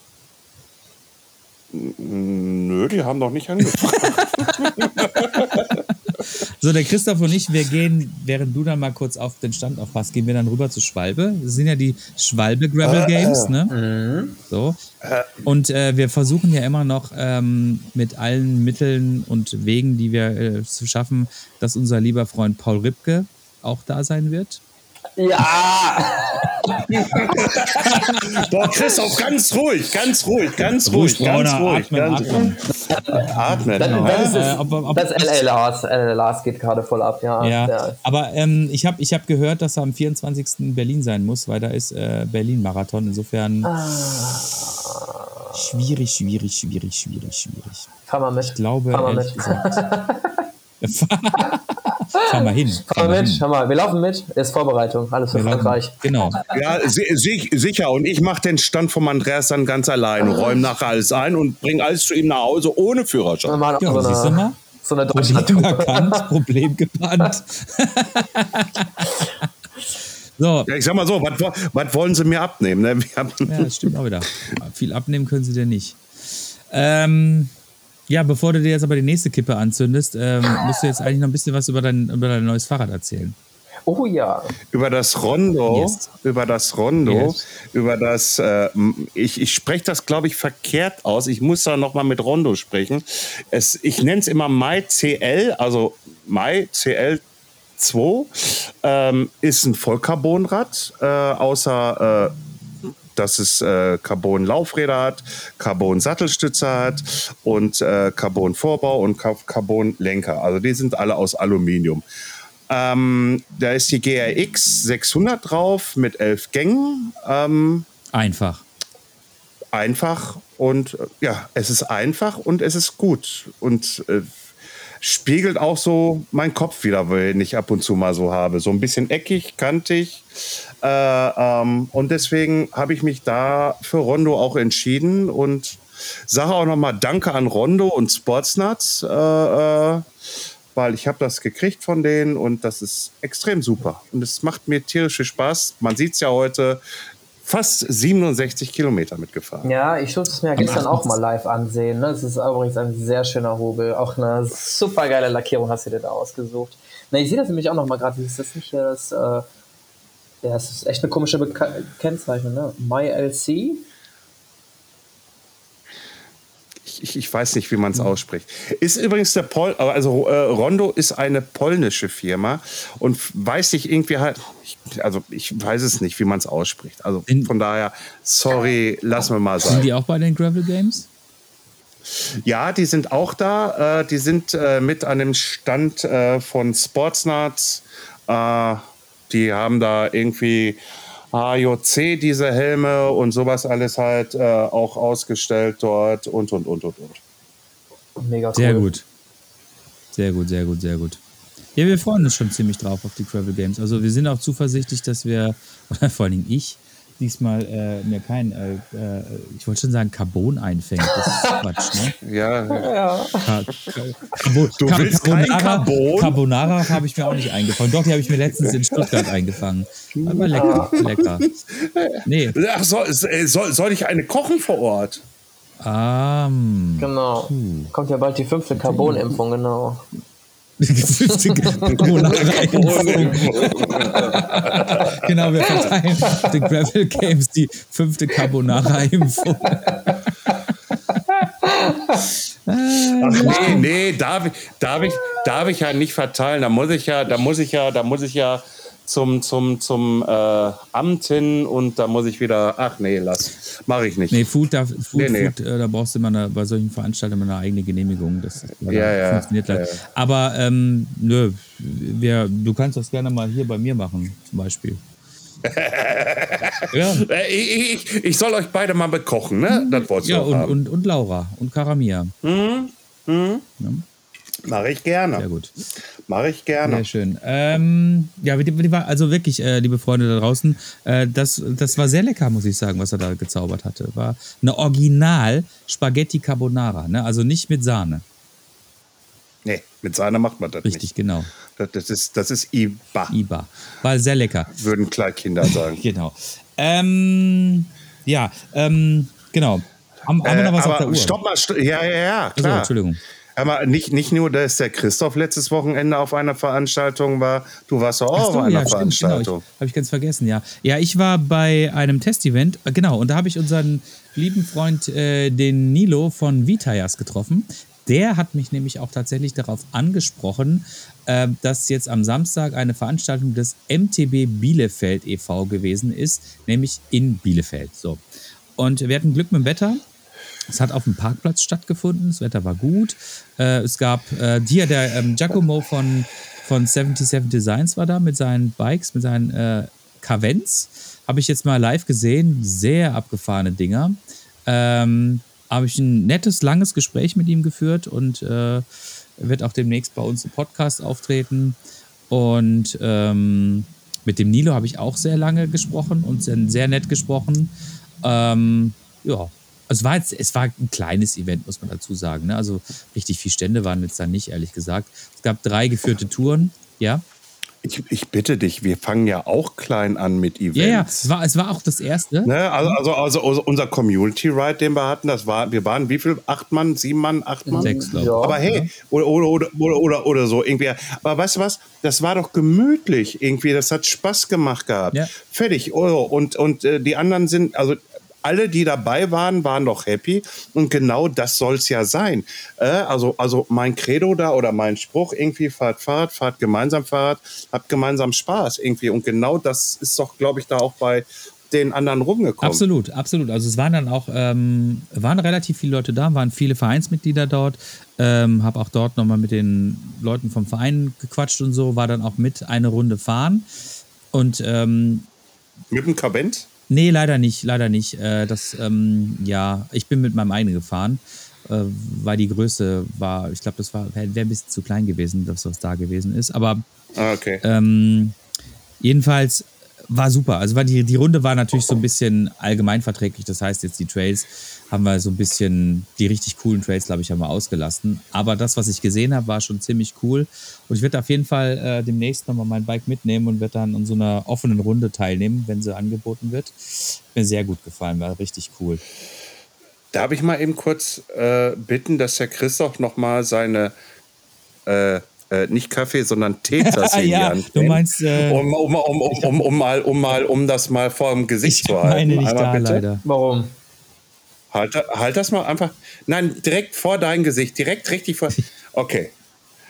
Nö, die haben noch nicht angefragt.
so, der Christoph und ich, wir gehen, während du dann mal kurz auf den Stand aufpasst, gehen wir dann rüber zu Schwalbe. Das sind ja die Schwalbe Gravel Games, ne? Mhm. So. Und äh, wir versuchen ja immer noch ähm, mit allen Mitteln und Wegen, die wir äh, zu schaffen, dass unser lieber Freund Paul Ripke auch da sein wird.
Ja!
Boah, Christoph, ganz ruhig, ganz ruhig, ganz ruhig, ganz ruhig. Atmen, ganz atmen. atmen.
Das, das, ist, äh, ob, ob, das LA Lars, LA Lars geht gerade voll ab, ja.
ja, ja. Aber ähm, ich habe ich hab gehört, dass er am 24. in Berlin sein muss, weil da ist äh, Berlin-Marathon. Insofern ah. schwierig, schwierig, schwierig, schwierig, schwierig.
Fahr mal mit.
Ich glaube,
Fahr
mal
mit.
Fahr mal hin.
Fahr mal mit, schau mal, wir laufen mit, ist Vorbereitung, alles für wir Frankreich.
Laufen. Genau.
Ja, sicher. Und ich mache den Stand von Andreas dann ganz allein, räume nachher alles ein und bringe alles zu ihm nach Hause ohne Führerschein.
Ja,
so
siehst du mal?
So eine
Problem erkannt, Problem gebannt.
so. Ja, ich sag mal so, was, was wollen sie mir abnehmen? Ne?
ja, das stimmt auch wieder. Viel abnehmen können sie dir nicht. Ähm, ja, bevor du dir jetzt aber die nächste Kippe anzündest, ähm, musst du jetzt eigentlich noch ein bisschen was über dein, über dein neues Fahrrad erzählen.
Oh ja.
Über das Rondo, yes. über das Rondo, yes. über das, äh, ich, ich spreche das, glaube ich, verkehrt aus. Ich muss da nochmal mit Rondo sprechen. Es, ich nenne es immer Mai CL, also Mai CL 2, ähm, ist ein Vollcarbonrad, äh, außer äh, dass es äh, Carbon-Laufräder hat, Carbon-Sattelstütze hat und äh, Carbon-Vorbau und Carbon-Lenker. Also die sind alle aus Aluminium. Ähm, da ist die GRX 600 drauf mit elf Gängen. Ähm,
einfach.
Einfach und ja, es ist einfach und es ist gut. Und äh, spiegelt auch so meinen Kopf wieder, wenn ich ab und zu mal so habe. So ein bisschen eckig, kantig. Äh, ähm, und deswegen habe ich mich da für Rondo auch entschieden und sage auch nochmal Danke an Rondo und Sportsnuts, äh, äh, weil ich habe das gekriegt von denen und das ist extrem super. Und es macht mir tierische Spaß. Man sieht es ja heute, fast 67 Kilometer mitgefahren.
Ja, ich durfte es mir ja gestern auch mal live ansehen. Ne? Es ist übrigens ein sehr schöner Hobel. Auch eine super geile Lackierung hast du dir da ausgesucht. Na, ich sehe das nämlich auch noch mal gerade. Ist das nicht hier das? Äh, ja, das ist echt eine komische Beka Kennzeichnung. Ne? MyLC
ich, ich weiß nicht, wie man es ausspricht. Ist übrigens der Pol, also äh, Rondo ist eine polnische Firma und weiß ich irgendwie halt, also ich weiß es nicht, wie man es ausspricht. Also von daher, sorry, lassen wir mal sein.
Sind die auch bei den Gravel Games?
Ja, die sind auch da. Äh, die sind äh, mit an dem Stand äh, von Sportsnuts. Äh, die haben da irgendwie AJC diese Helme und sowas alles halt äh, auch ausgestellt dort und und und und und.
Mega cool. Sehr gut. Sehr gut, sehr gut, sehr gut. Ja, wir freuen uns schon ziemlich drauf auf die Travel Games. Also wir sind auch zuversichtlich, dass wir, oder vor allen Dingen ich, diesmal äh, mir kein, äh, äh, ich wollte schon sagen, Carbon einfängt. Das ist Quatsch, ne?
Ja. ja. Ka
Carbon, du willst Carbonara, Carbon? Carbonara habe ich mir auch nicht eingefangen. Doch, die habe ich mir letztens in Stuttgart eingefangen. Aber lecker, lecker.
Nee. Ach, soll, äh, soll, soll ich eine kochen vor Ort?
Um,
genau. Puh. Kommt ja bald die fünfte Carbon-Impfung, genau.
Genau, wir verteilen den Gravel Games die fünfte Carbonara-Impfung.
Ach nee, nee, darf ich, darf ich, darf ich ja nicht verteilen. Da muss ich ja, da muss ich ja, da muss ich ja zum, zum, zum äh, Amt hin und da muss ich wieder, ach nee, lass, mache ich nicht.
Nee, Food, da, Food, nee, nee. Food, äh, da brauchst du immer eine, bei solchen Veranstaltungen eine eigene Genehmigung. Das
ja, ja,
funktioniert ja, ja. Aber ähm, nö, wir, du kannst das gerne mal hier bei mir machen, zum Beispiel.
ja. Äh, ich, ich, ich, soll euch beide mal bekochen, ne?
Das wolltest ja, und, haben. Und, und Laura und Karamia.
Mhm. Mhm. Ja. Mache ich gerne.
Sehr gut.
Mache ich gerne.
Sehr schön. Ähm, ja, also wirklich, äh, liebe Freunde da draußen, äh, das, das war sehr lecker, muss ich sagen, was er da gezaubert hatte. War eine Original Spaghetti Carbonara, ne? also nicht mit Sahne.
Nee, mit Sahne macht man das
Richtig, nicht. genau.
Das, das, ist, das ist Iba.
Iba. War sehr lecker.
Würden Kleinkinder sagen.
genau. Ähm, ja, ähm, genau. Haben, haben wir noch was
äh,
auf der Uhr?
Stopp mal, st ja, ja, ja, klar. Also,
Entschuldigung.
Aber nicht, nicht nur, dass der Christoph letztes Wochenende auf einer Veranstaltung war, du warst auch so, auf einer ja, Veranstaltung.
Genau, Habe ich ganz vergessen, ja. Ja, ich war bei einem Testevent, äh, genau, und da habe ich unseren lieben Freund, äh, den Nilo von Vitayas getroffen. Der hat mich nämlich auch tatsächlich darauf angesprochen, äh, dass jetzt am Samstag eine Veranstaltung des MTB Bielefeld e.V. gewesen ist, nämlich in Bielefeld. So. Und wir hatten Glück mit dem Wetter. Es hat auf dem Parkplatz stattgefunden, das Wetter war gut. Äh, es gab äh, hier der ähm, Giacomo von, von 77 Designs war da mit seinen Bikes, mit seinen äh, Cavens. Habe ich jetzt mal live gesehen. Sehr abgefahrene Dinger. Ähm, habe ich ein nettes, langes Gespräch mit ihm geführt und äh, wird auch demnächst bei uns im Podcast auftreten. Und ähm, mit dem Nilo habe ich auch sehr lange gesprochen und sehr, sehr nett gesprochen. Ähm, ja, also es war jetzt, es war ein kleines Event, muss man dazu sagen. Ne? Also richtig viele Stände waren jetzt da nicht, ehrlich gesagt. Es gab drei geführte Touren, ja.
Ich, ich, bitte dich, wir fangen ja auch klein an mit Events.
Ja, ja, es war, es war auch das erste.
Ne? Also, also, also, also, unser Community Ride, den wir hatten, das war, wir waren wie viel? Acht Mann, sieben Mann, acht Mann?
Sechs, glaube ich.
Ja. Aber hey, oder, oder, oder, oder, oder so irgendwie. Aber weißt du was? Das war doch gemütlich irgendwie. Das hat Spaß gemacht gehabt. Ja. Fertig. Oh, und, und äh, die anderen sind, also alle, die dabei waren, waren doch happy. Und genau das soll es ja sein. Äh, also, also mein Credo da oder mein Spruch irgendwie, fahrt, fahrt, fahrt gemeinsam Fahrt, habt gemeinsam Spaß irgendwie. Und genau das ist doch, glaube ich, da auch bei den anderen rumgekommen.
Absolut, absolut. Also es waren dann auch, ähm, waren relativ viele Leute da, waren viele Vereinsmitglieder dort. Ähm, habe auch dort nochmal mit den Leuten vom Verein gequatscht und so, war dann auch mit eine Runde fahren. Und ähm,
mit dem Kabent?
Nee, leider nicht, leider nicht. Äh, das, ähm, ja, ich bin mit meinem eigenen gefahren, äh, weil die Größe war, ich glaube, das war, wäre ein bisschen zu klein gewesen, dass was da gewesen ist. Aber
ah, okay.
ähm, jedenfalls war super. Also war die, die Runde war natürlich so ein bisschen allgemeinverträglich. Das heißt, jetzt die Trails haben wir so ein bisschen, die richtig coolen Trails, glaube ich, haben wir ausgelassen. Aber das, was ich gesehen habe, war schon ziemlich cool. Und ich werde auf jeden Fall äh, demnächst nochmal mein Bike mitnehmen und werde dann an so einer offenen Runde teilnehmen, wenn sie angeboten wird. Mir sehr gut gefallen, war richtig cool.
Darf ich mal eben kurz äh, bitten, dass Herr Christoph nochmal seine äh, äh, nicht Kaffee, sondern Teetasse
ja, in Du meinst,
äh, um, um, um, um, um, um, mal, um, mal, um das mal vor dem Gesicht zu halten.
Meine nicht Einmal da, bitte. leider.
Warum?
Halt, halt das mal einfach. Nein, direkt vor dein Gesicht, direkt richtig vor. Okay.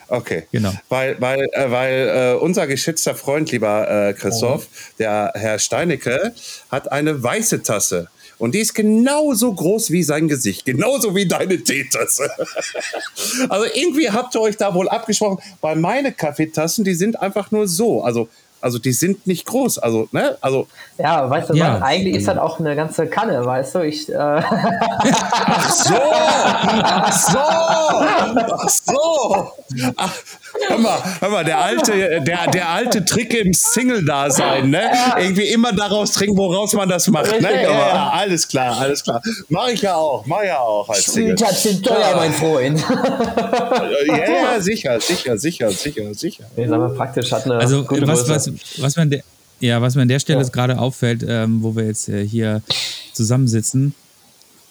Okay.
Genau.
Weil, weil, äh, weil äh, unser geschätzter Freund, lieber äh, Christoph, oh. der Herr Steinecke, hat eine weiße Tasse. Und die ist genauso groß wie sein Gesicht, genauso wie deine Teetasse. also irgendwie habt ihr euch da wohl abgesprochen, weil meine Kaffeetassen, die sind einfach nur so. Also Also die sind nicht groß. Also, ne? Also.
Ja, weißt du ja. was? Eigentlich ist das auch eine ganze Kanne, weißt du? Ich, äh Ach
so! Ach so! Ach so! Ach, hör mal, hör mal, der alte, der, der alte Trick im Single-Dasein, ne? Ja. Irgendwie immer daraus trinken, woraus man das macht. Ne? Ja, ja, alles klar, alles klar. Mach ich ja auch, mach ja auch als Single.
Spielplatz sind teuer, mein Freund.
ja, ja, sicher, sicher, sicher, sicher, sicher.
Nee, sag mal, praktisch hat eine
also, gute was, was, was man der, ja, was mir an der Stelle ja. gerade auffällt, ähm, wo wir jetzt äh, hier zusammensitzen,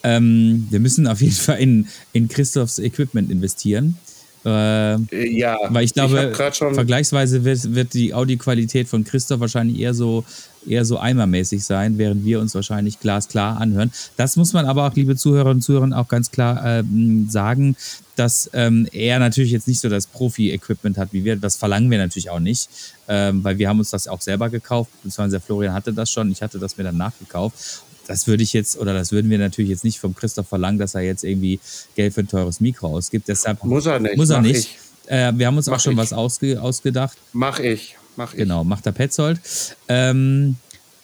ähm, wir müssen auf jeden Fall in, in Christophs Equipment investieren. Äh, ja, weil ich glaube, ich vergleichsweise wird, wird die Audioqualität von Christoph wahrscheinlich eher so, eher so eimermäßig sein, während wir uns wahrscheinlich glasklar anhören. Das muss man aber auch, liebe Zuhörerinnen und Zuhörer, auch ganz klar ähm, sagen, dass ähm, er natürlich jetzt nicht so das Profi-Equipment hat wie wir. Das verlangen wir natürlich auch nicht, ähm, weil wir haben uns das auch selber gekauft, beziehungsweise Florian hatte das schon, ich hatte das mir dann nachgekauft das würde ich jetzt, oder das würden wir natürlich jetzt nicht vom Christoph verlangen, dass er jetzt irgendwie Geld für ein teures Mikro ausgibt. Deshalb
muss er nicht.
Muss er nicht. Äh, wir haben uns mach auch schon ich. was ausge, ausgedacht.
Mach ich. Mach ich.
Genau, macht der Petzold. Ähm,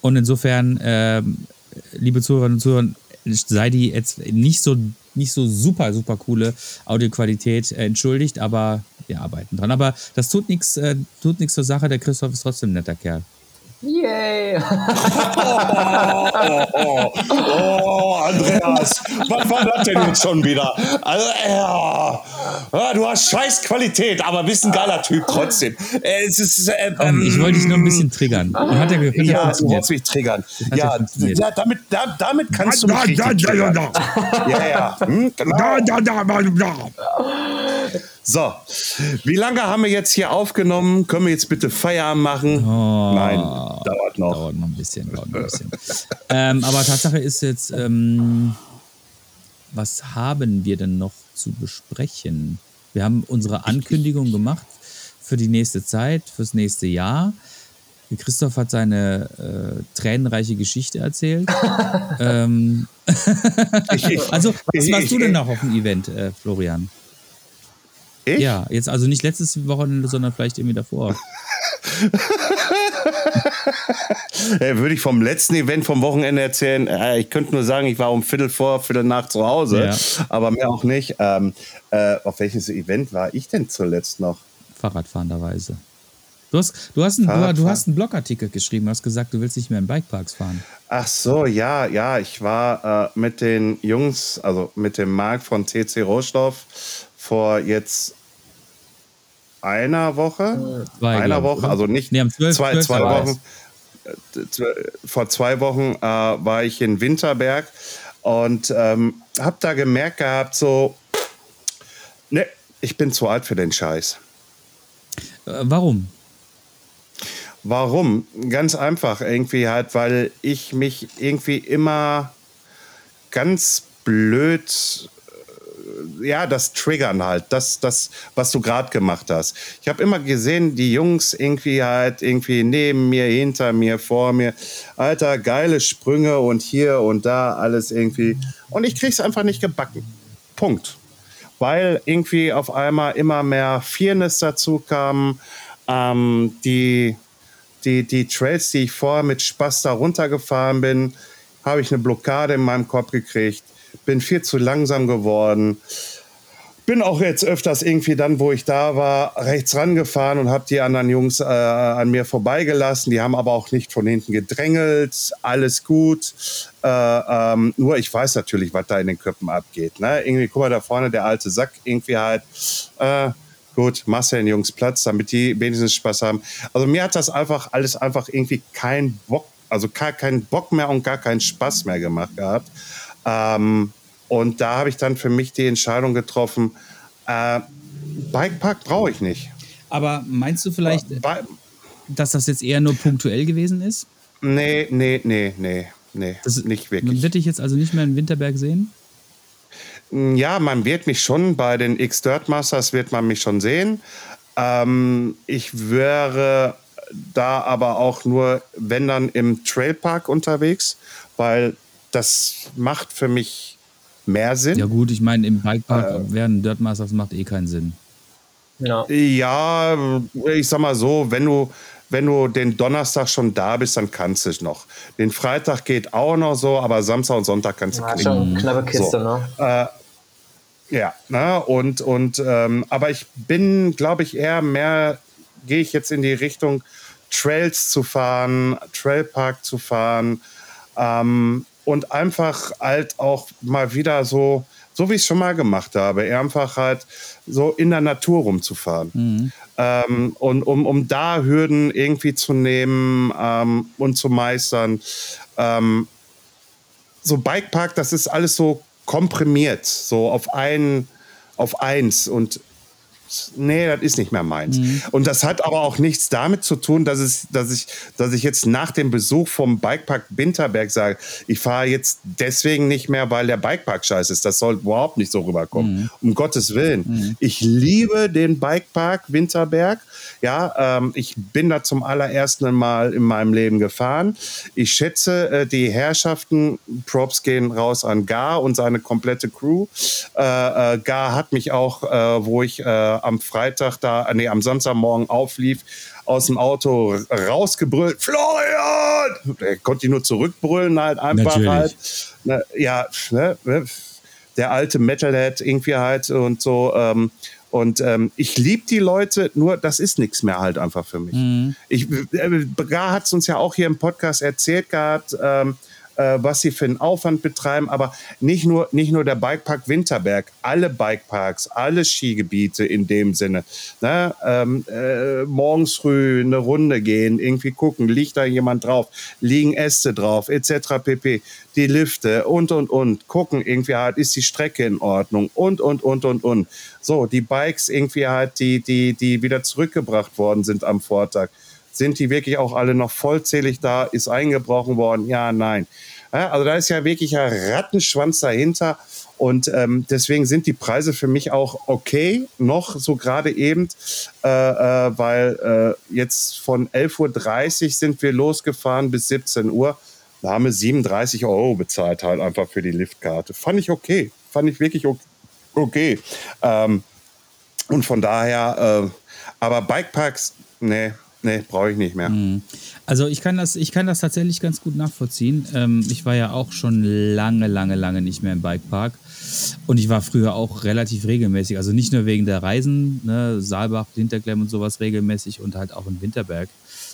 und insofern, ähm, liebe Zuhörerinnen und Zuhörer, sei die jetzt nicht so, nicht so super, super coole Audioqualität äh, entschuldigt, aber wir arbeiten dran. Aber das tut nichts äh, tut zur Sache. Der Christoph ist trotzdem ein netter Kerl.
Yay!
oh, oh, oh, Andreas, was war das denn jetzt schon wieder? Also, ja, du hast scheiß Qualität, aber bist ein geiler Typ trotzdem. Es ist,
äh, ähm, ich wollte dich nur ein bisschen triggern.
Hat er, hat ja, du wolltest mich triggern. Ja, ja, damit, da, damit kannst du mich da, da, da, da, da. Ja, ja. Hm, genau. Da, da, da, da, da. So, wie lange haben wir jetzt hier aufgenommen? Können wir jetzt bitte Feierabend machen?
Oh, Nein, dauert noch. Dauert noch ein bisschen. Noch ein bisschen. ähm, aber Tatsache ist jetzt, ähm, was haben wir denn noch zu besprechen? Wir haben unsere Ankündigung gemacht für die nächste Zeit, fürs nächste Jahr. Christoph hat seine äh, tränenreiche Geschichte erzählt. ähm, also, was warst du denn noch auf dem Event, äh, Florian? Ich? Ja, jetzt also nicht letztes Wochenende, sondern vielleicht irgendwie davor.
hey, würde ich vom letzten Event vom Wochenende erzählen. Äh, ich könnte nur sagen, ich war um Viertel vor, Viertel nach zu Hause, ja. aber mehr auch nicht. Ähm, äh, auf welches Event war ich denn zuletzt noch?
Fahrradfahrenderweise. Du hast, du, hast einen, du hast einen Blogartikel geschrieben, du hast gesagt, du willst nicht mehr in Bikeparks fahren.
Ach so, ja, ja, ich war äh, mit den Jungs, also mit dem Marc von TC Rohstoff vor jetzt einer Woche, zwei, einer Woche, also nicht nee, 12, zwei, 12 zwei Wochen. Äh, vor zwei Wochen äh, war ich in Winterberg und ähm, habe da gemerkt gehabt, so, ne, ich bin zu alt für den Scheiß.
Äh, warum?
Warum? Ganz einfach, irgendwie halt, weil ich mich irgendwie immer ganz blöd ja, das Triggern halt, das, das was du gerade gemacht hast. Ich habe immer gesehen, die Jungs irgendwie halt irgendwie neben mir, hinter mir, vor mir, alter, geile Sprünge und hier und da alles irgendwie. Und ich krieg's einfach nicht gebacken. Punkt. Weil irgendwie auf einmal immer mehr Fairness dazu kam, ähm, die, die, die Trails, die ich vorher mit Spaß da runtergefahren bin, habe ich eine Blockade in meinem Kopf gekriegt bin viel zu langsam geworden. Bin auch jetzt öfters irgendwie dann, wo ich da war, rechts rangefahren und habe die anderen Jungs äh, an mir vorbeigelassen. Die haben aber auch nicht von hinten gedrängelt. Alles gut. Äh, ähm, nur ich weiß natürlich, was da in den Köpfen abgeht. Ne? Irgendwie, guck mal, da vorne der alte Sack, irgendwie halt. Äh, gut, machst den Jungs Platz, damit die wenigstens Spaß haben. Also mir hat das einfach alles einfach irgendwie keinen Bock, also gar keinen Bock mehr und gar keinen Spaß mehr gemacht gehabt. Ähm, und da habe ich dann für mich die Entscheidung getroffen, äh, Bikepark brauche ich nicht.
Aber meinst du vielleicht, Be dass das jetzt eher nur punktuell gewesen ist?
Nee, nee, nee, nee, nee, das nicht wirklich.
Man wird dich jetzt also nicht mehr in Winterberg sehen?
Hm, ja, man wird mich schon bei den X-Dirt Masters wird man mich schon sehen. Ähm, ich wäre da aber auch nur, wenn dann im Trailpark unterwegs, weil das macht für mich mehr Sinn.
Ja gut, ich meine, im Bikepark äh, während Dirtmasters macht eh keinen Sinn.
Ja. ja, ich sag mal so, wenn du, wenn du den Donnerstag schon da bist, dann kannst du es noch. Den Freitag geht auch noch so, aber Samstag und Sonntag kannst du
ja, Schon eine knappe Kiste, so. ne?
Äh, ja, ne? und, und ähm, aber ich bin, glaube ich, eher mehr, gehe ich jetzt in die Richtung, Trails zu fahren, Trailpark zu fahren ähm, und einfach halt auch mal wieder so, so wie ich es schon mal gemacht habe, einfach halt so in der Natur rumzufahren. Mhm. Ähm, und um, um da Hürden irgendwie zu nehmen ähm, und zu meistern. Ähm, so Bikepark, das ist alles so komprimiert, so auf ein, auf eins und nee, das ist nicht mehr meins. Mhm. Und das hat aber auch nichts damit zu tun, dass, es, dass, ich, dass ich jetzt nach dem Besuch vom Bikepark Winterberg sage, ich fahre jetzt deswegen nicht mehr, weil der Bikepark scheiße ist. Das soll überhaupt nicht so rüberkommen. Mhm. Um Gottes Willen. Mhm. Ich liebe den Bikepark Winterberg. Ja, ähm, ich bin da zum allerersten Mal in meinem Leben gefahren. Ich schätze äh, die Herrschaften, Props gehen raus an Gar und seine komplette Crew. Äh, äh, Gar hat mich auch, äh, wo ich äh, am Freitag da, nee, am Samstagmorgen auflief, aus dem Auto rausgebrüllt, Florian! Er konnte ihn nur zurückbrüllen, halt einfach Natürlich. halt. Ne, ja, ne, ne, der alte Metalhead irgendwie halt und so. Ähm, und ähm, ich liebe die Leute, nur das ist nichts mehr halt einfach für mich. Mhm. Ich, äh, Gar hat es uns ja auch hier im Podcast erzählt gehabt, ähm, äh, was sie für einen Aufwand betreiben, aber nicht nur, nicht nur der Bikepark Winterberg, alle Bikeparks, alle Skigebiete in dem Sinne. Ne? Ähm, äh, morgens früh eine Runde gehen, irgendwie gucken, liegt da jemand drauf, liegen Äste drauf, etc. pp. Die Lifte und, und, und. Gucken irgendwie halt, ist die Strecke in Ordnung und, und, und, und, und. So, die Bikes irgendwie halt, die, die, die wieder zurückgebracht worden sind am Vortag sind die wirklich auch alle noch vollzählig da? Ist eingebrochen worden? Ja, nein. Also da ist ja wirklich ein Rattenschwanz dahinter. Und ähm, deswegen sind die Preise für mich auch okay, noch so gerade eben, äh, äh, weil äh, jetzt von 11.30 Uhr sind wir losgefahren bis 17 Uhr. Da haben wir 37 Euro bezahlt halt einfach für die Liftkarte. Fand ich okay. Fand ich wirklich okay. Ähm, und von daher, äh, aber Bikeparks, nee, Nee, brauche ich nicht mehr. Mhm.
Also ich kann das, ich kann das tatsächlich ganz gut nachvollziehen. Ähm, ich war ja auch schon lange, lange, lange nicht mehr im Bikepark. Und ich war früher auch relativ regelmäßig. Also nicht nur wegen der Reisen, ne, Saalbach, Hinterklemm und sowas regelmäßig und halt auch in Winterberg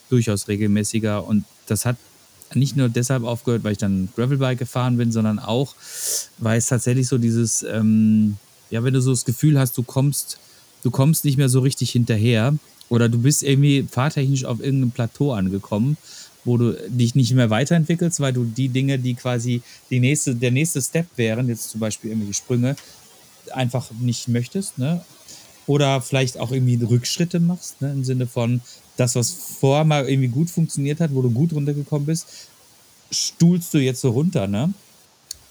durchaus regelmäßiger. Und das hat nicht nur deshalb aufgehört, weil ich dann Gravelbike gefahren bin, sondern auch, weil es tatsächlich so dieses, ähm, ja, wenn du so das Gefühl hast, du kommst, du kommst nicht mehr so richtig hinterher oder du bist irgendwie fahrtechnisch auf irgendeinem Plateau angekommen, wo du dich nicht mehr weiterentwickelst, weil du die Dinge, die quasi die nächste, der nächste Step wären, jetzt zum Beispiel irgendwelche Sprünge, einfach nicht möchtest, ne? Oder vielleicht auch irgendwie Rückschritte machst, ne? Im Sinne von, das, was vorher mal irgendwie gut funktioniert hat, wo du gut runtergekommen bist, stuhlst du jetzt so runter, ne?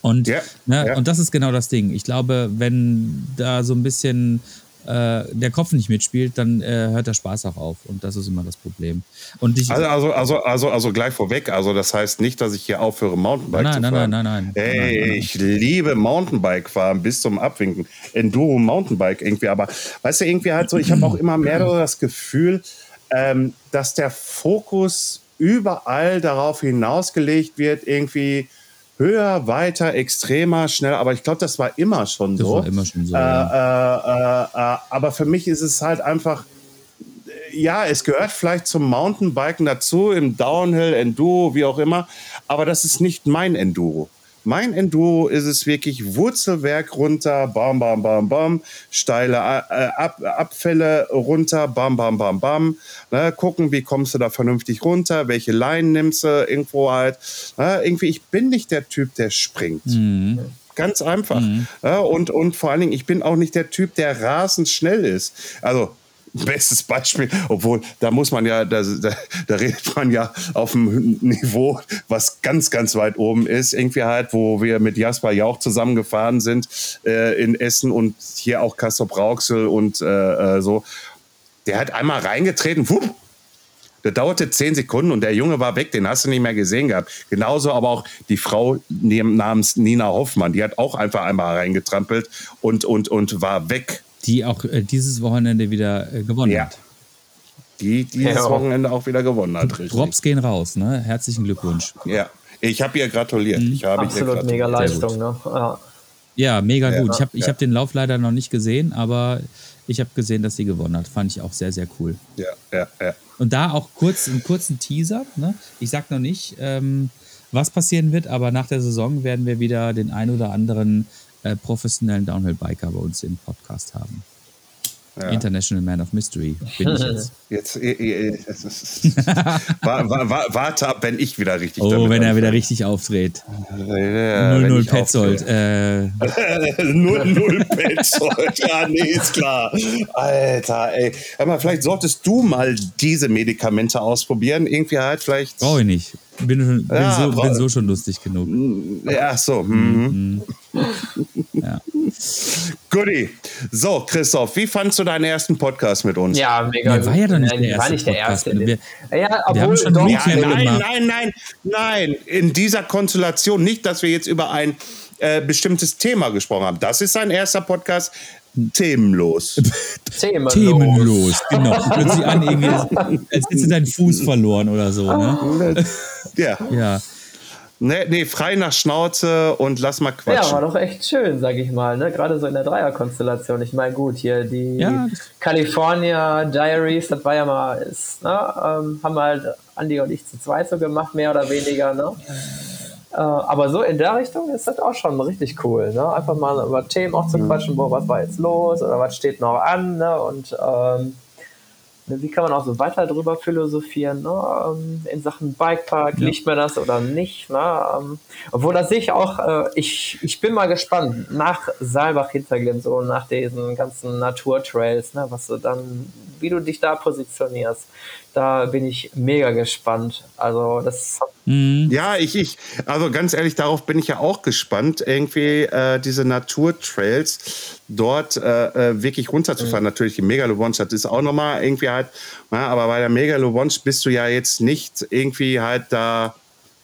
Und, ja, ne, ja. und das ist genau das Ding. Ich glaube, wenn da so ein bisschen äh, der Kopf nicht mitspielt, dann äh, hört der Spaß auch auf. Und das ist immer das Problem. Und
ich, also, also, also, also, also gleich vorweg, also das heißt nicht, dass ich hier aufhöre, Mountainbike
nein,
zu
fahren. Nein, nein, nein, nein.
Hey,
nein,
nein, ich liebe Mountainbike fahren bis zum Abwinken. Enduro Mountainbike irgendwie, aber weißt du, irgendwie halt so, ich habe auch immer mehr das Gefühl, ähm, dass der Fokus überall darauf hinausgelegt wird, irgendwie höher, weiter, extremer, schneller. Aber ich glaube, das war immer schon so.
Das war immer schon so. Äh,
ja. äh, äh, aber für mich ist es halt einfach, ja, es gehört vielleicht zum Mountainbiken dazu, im Downhill, Enduro, wie auch immer. Aber das ist nicht mein Enduro. Mein Enduro ist es wirklich Wurzelwerk runter, bam, bam, bam, bam, steile äh, Ab Abfälle runter, bam, bam, bam, bam. Ne, gucken, wie kommst du da vernünftig runter, welche Line nimmst du irgendwo halt. Ne, irgendwie, ich bin nicht der Typ, der springt. Mhm. Ganz einfach. Mhm. Ja, und, und vor allen Dingen, ich bin auch nicht der Typ, der rasend schnell ist. Also Bestes Beispiel, obwohl da muss man ja, da, da, da, redet man ja auf einem Niveau, was ganz, ganz weit oben ist. Irgendwie halt, wo wir mit Jasper Jauch zusammengefahren sind äh, in Essen und hier auch Kassop Rauxel und äh, äh, so. Der hat einmal reingetreten, wupp, das dauerte zehn Sekunden und der Junge war weg, den hast du nicht mehr gesehen gehabt. Genauso aber auch die Frau namens Nina Hoffmann, die hat auch einfach einmal reingetrampelt und, und, und war weg
die auch äh, dieses Wochenende wieder äh, gewonnen
ja.
hat.
die dieses ja. Wochenende auch wieder gewonnen hat.
Richtig. Drops gehen raus, ne? Herzlichen Glückwunsch.
Ja, ich habe ihr gratuliert. Mhm. Ich habe
Absolut
ihr
mega Leistung, ne? Ja.
ja mega ja, gut. Ich habe ja. hab den Lauf leider noch nicht gesehen, aber ich habe gesehen, dass sie gewonnen hat. Fand ich auch sehr, sehr cool.
Ja, ja, ja.
Und da auch kurz einen kurzen Teaser. Ne? Ich sag noch nicht, ähm, was passieren wird, aber nach der Saison werden wir wieder den ein oder anderen äh, professionellen Downhill-Biker bei uns im Podcast haben. Ja. International Man of Mystery bin ich jetzt.
Jetzt äh, äh, war, war, war, warte ab, wenn ich wieder richtig
Oh, wenn er wieder richtig auftritt. 0-0 Petzold.
0-0 Petzold. Ja, nee, ist klar. Alter, ey. Aber vielleicht solltest du mal diese Medikamente ausprobieren. Irgendwie halt vielleicht.
Brauche ich nicht. Bin, bin, ja, so, bin so schon lustig genug.
Ja, so. Mhm. Ja. Goodie. So, Christoph, wie fandst du deinen ersten Podcast mit uns?
Ja, mega.
Der war ja doch nicht der erste. War nicht der erste. Wir,
ja, obwohl, schon doch,
ja, nein, nein, nein, nein. In dieser Konstellation nicht, dass wir jetzt über ein äh, bestimmtes Thema gesprochen haben. Das ist sein erster Podcast. Themenlos.
Themenlos. Themenlos, genau. Plötzlich an, irgendwie, als hättest du deinen Fuß verloren oder so. Ne?
Ja.
ja.
Nee, nee, frei nach Schnauze und lass mal quatschen.
Ja, war doch echt schön, sag ich mal. Ne? Gerade so in der Dreierkonstellation. Ich meine, gut, hier die ja. California Diaries, das war ja mal, ist, ne? Ähm, haben halt Andi und ich zu zweit so gemacht, mehr oder weniger. Ne? Äh, aber so in der Richtung ist das auch schon richtig cool. Ne? Einfach mal über Themen auch zu mhm. quatschen, boah, was war jetzt los oder was steht noch an. Ne? Und ähm, wie kann man auch so weiter drüber philosophieren, ne? Ähm, in Sachen Bikepark, ja. liegt mir das oder nicht, ne? Ähm, obwohl das sehe ich auch, äh, ich, ich bin mal gespannt, nach Saalbach Hinterglimm, so nach diesen ganzen Naturtrails, ne? was du dann, wie du dich da positionierst, da bin ich mega gespannt. Also das.
Mhm. Ja, ich, ich, also ganz ehrlich, darauf bin ich ja auch gespannt, irgendwie äh, diese Naturtrails dort äh, äh wirklich runterzufahren. Mhm. Natürlich die Megalobons, das ist auch nochmal irgendwie halt, na, aber bei der Megalobons bist du ja jetzt nicht irgendwie halt da,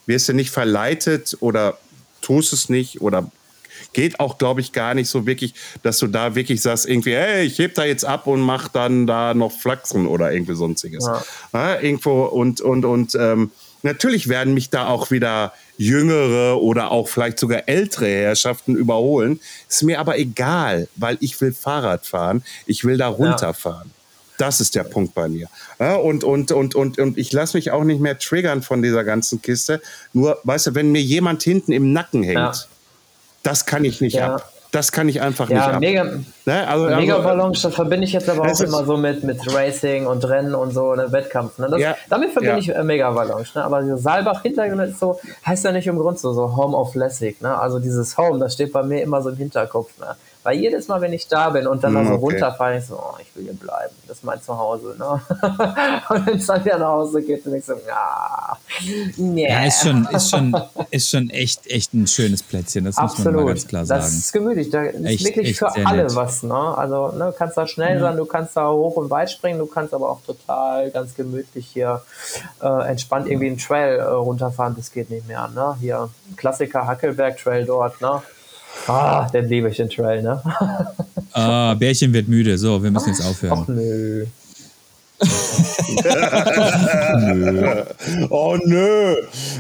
wirst du nicht verleitet oder tust es nicht oder geht auch, glaube ich, gar nicht so wirklich, dass du da wirklich sagst, irgendwie, hey, ich heb da jetzt ab und mach dann da noch Flachsen oder irgendwie sonstiges. Ja. Ja, irgendwo und, und, und ähm, natürlich werden mich da auch wieder jüngere oder auch vielleicht sogar ältere Herrschaften überholen. Ist mir aber egal, weil ich will Fahrrad fahren, ich will da runterfahren. Ja. Das ist der Punkt bei mir. Ja, und, und, und, und, und ich lasse mich auch nicht mehr triggern von dieser ganzen Kiste. Nur, weißt du, wenn mir jemand hinten im Nacken hängt, ja. Das kann ich nicht ja. ab. Das kann ich einfach ja, nicht ab.
Mega, ne? also, mega also, Ballons, das verbinde ich jetzt aber auch immer so mit, mit Racing und Rennen und so, ne, Wettkampf. Ne? Das, ja, damit verbinde ich äh, mega Ballons. Ne? Aber Saalbach Hintergrund ist so, heißt ja nicht im Grund so, so Home of Lässig. Ne? Also dieses Home, das steht bei mir immer so im Hinterkopf. Ne? Weil jedes Mal, wenn ich da bin und dann mm, so okay. runterfahre, ich so, oh, ich will hier bleiben. Das ist mein Zuhause. Ne? und wenn es dann wieder nach Hause geht, dann ich so, ja.
Yeah. Ja, ist schon, ist, schon, ist schon echt, echt ein schönes Plätzchen. Das Absolut. muss man mal ganz klar sagen.
Das ist gemütlich. Da ist echt, wirklich echt für alle nett. was. Ne? Also ne, du kannst da schnell mhm. sein, du kannst da hoch und weit springen, du kannst aber auch total ganz gemütlich hier äh, entspannt irgendwie einen Trail äh, runterfahren. Das geht nicht mehr. Ne? Hier Klassiker Hackelberg Trail dort. Ne? Ah, den liebe ich den Trail, ne?
ah, Bärchen wird müde. So, wir müssen jetzt aufhören.
Ach nö.
nö. Oh nö.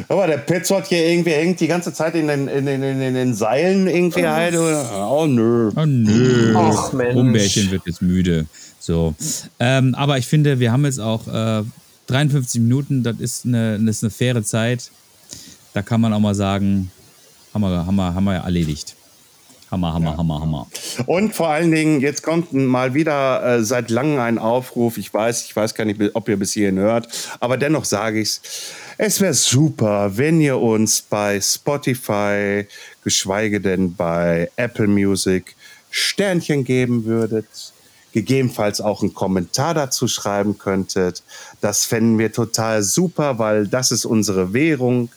Aber der Petzold hier irgendwie hängt die ganze Zeit in den, in den, in den Seilen irgendwie halt. Oh nö.
Oh nö. Ach Mensch. Umbärchen wird jetzt müde. So. Ähm, aber ich finde, wir haben jetzt auch äh, 53 Minuten. Das ist, eine, das ist eine faire Zeit. Da kann man auch mal sagen, haben wir, haben wir, haben wir erledigt. Hammer, Hammer, ja. Hammer, Hammer.
Und vor allen Dingen, jetzt kommt mal wieder äh, seit langem ein Aufruf. Ich weiß, ich weiß gar nicht, ob ihr bis hierhin hört, aber dennoch sage ich es. Es wäre super, wenn ihr uns bei Spotify, geschweige denn bei Apple Music, Sternchen geben würdet gegebenenfalls auch einen Kommentar dazu schreiben könntet. Das fänden wir total super, weil das ist unsere Währung.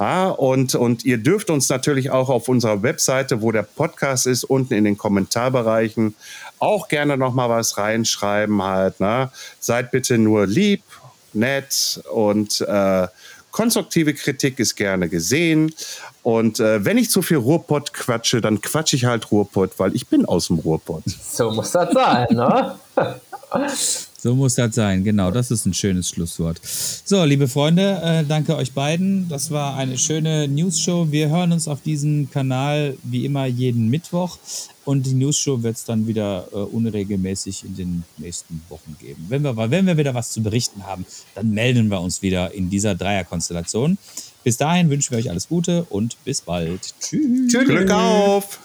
Ja, und, und ihr dürft uns natürlich auch auf unserer Webseite, wo der Podcast ist, unten in den Kommentarbereichen auch gerne noch mal was reinschreiben halt. Ne? Seid bitte nur lieb, nett und äh, konstruktive Kritik ist gerne gesehen. Und äh, wenn ich zu viel Ruhrpott quatsche, dann quatsche ich halt Ruhrpott, weil ich bin aus dem Ruhrpott.
So muss das sein, ne?
So muss das sein, genau. Das ist ein schönes Schlusswort. So, liebe Freunde, äh, danke euch beiden. Das war eine schöne News-Show. Wir hören uns auf diesem Kanal wie immer jeden Mittwoch. Und die News-Show wird es dann wieder äh, unregelmäßig in den nächsten Wochen geben. Wenn wir, wenn wir wieder was zu berichten haben, dann melden wir uns wieder in dieser Dreierkonstellation. Bis dahin wünschen wir euch alles Gute und bis bald.
Tschüss. Glück auf!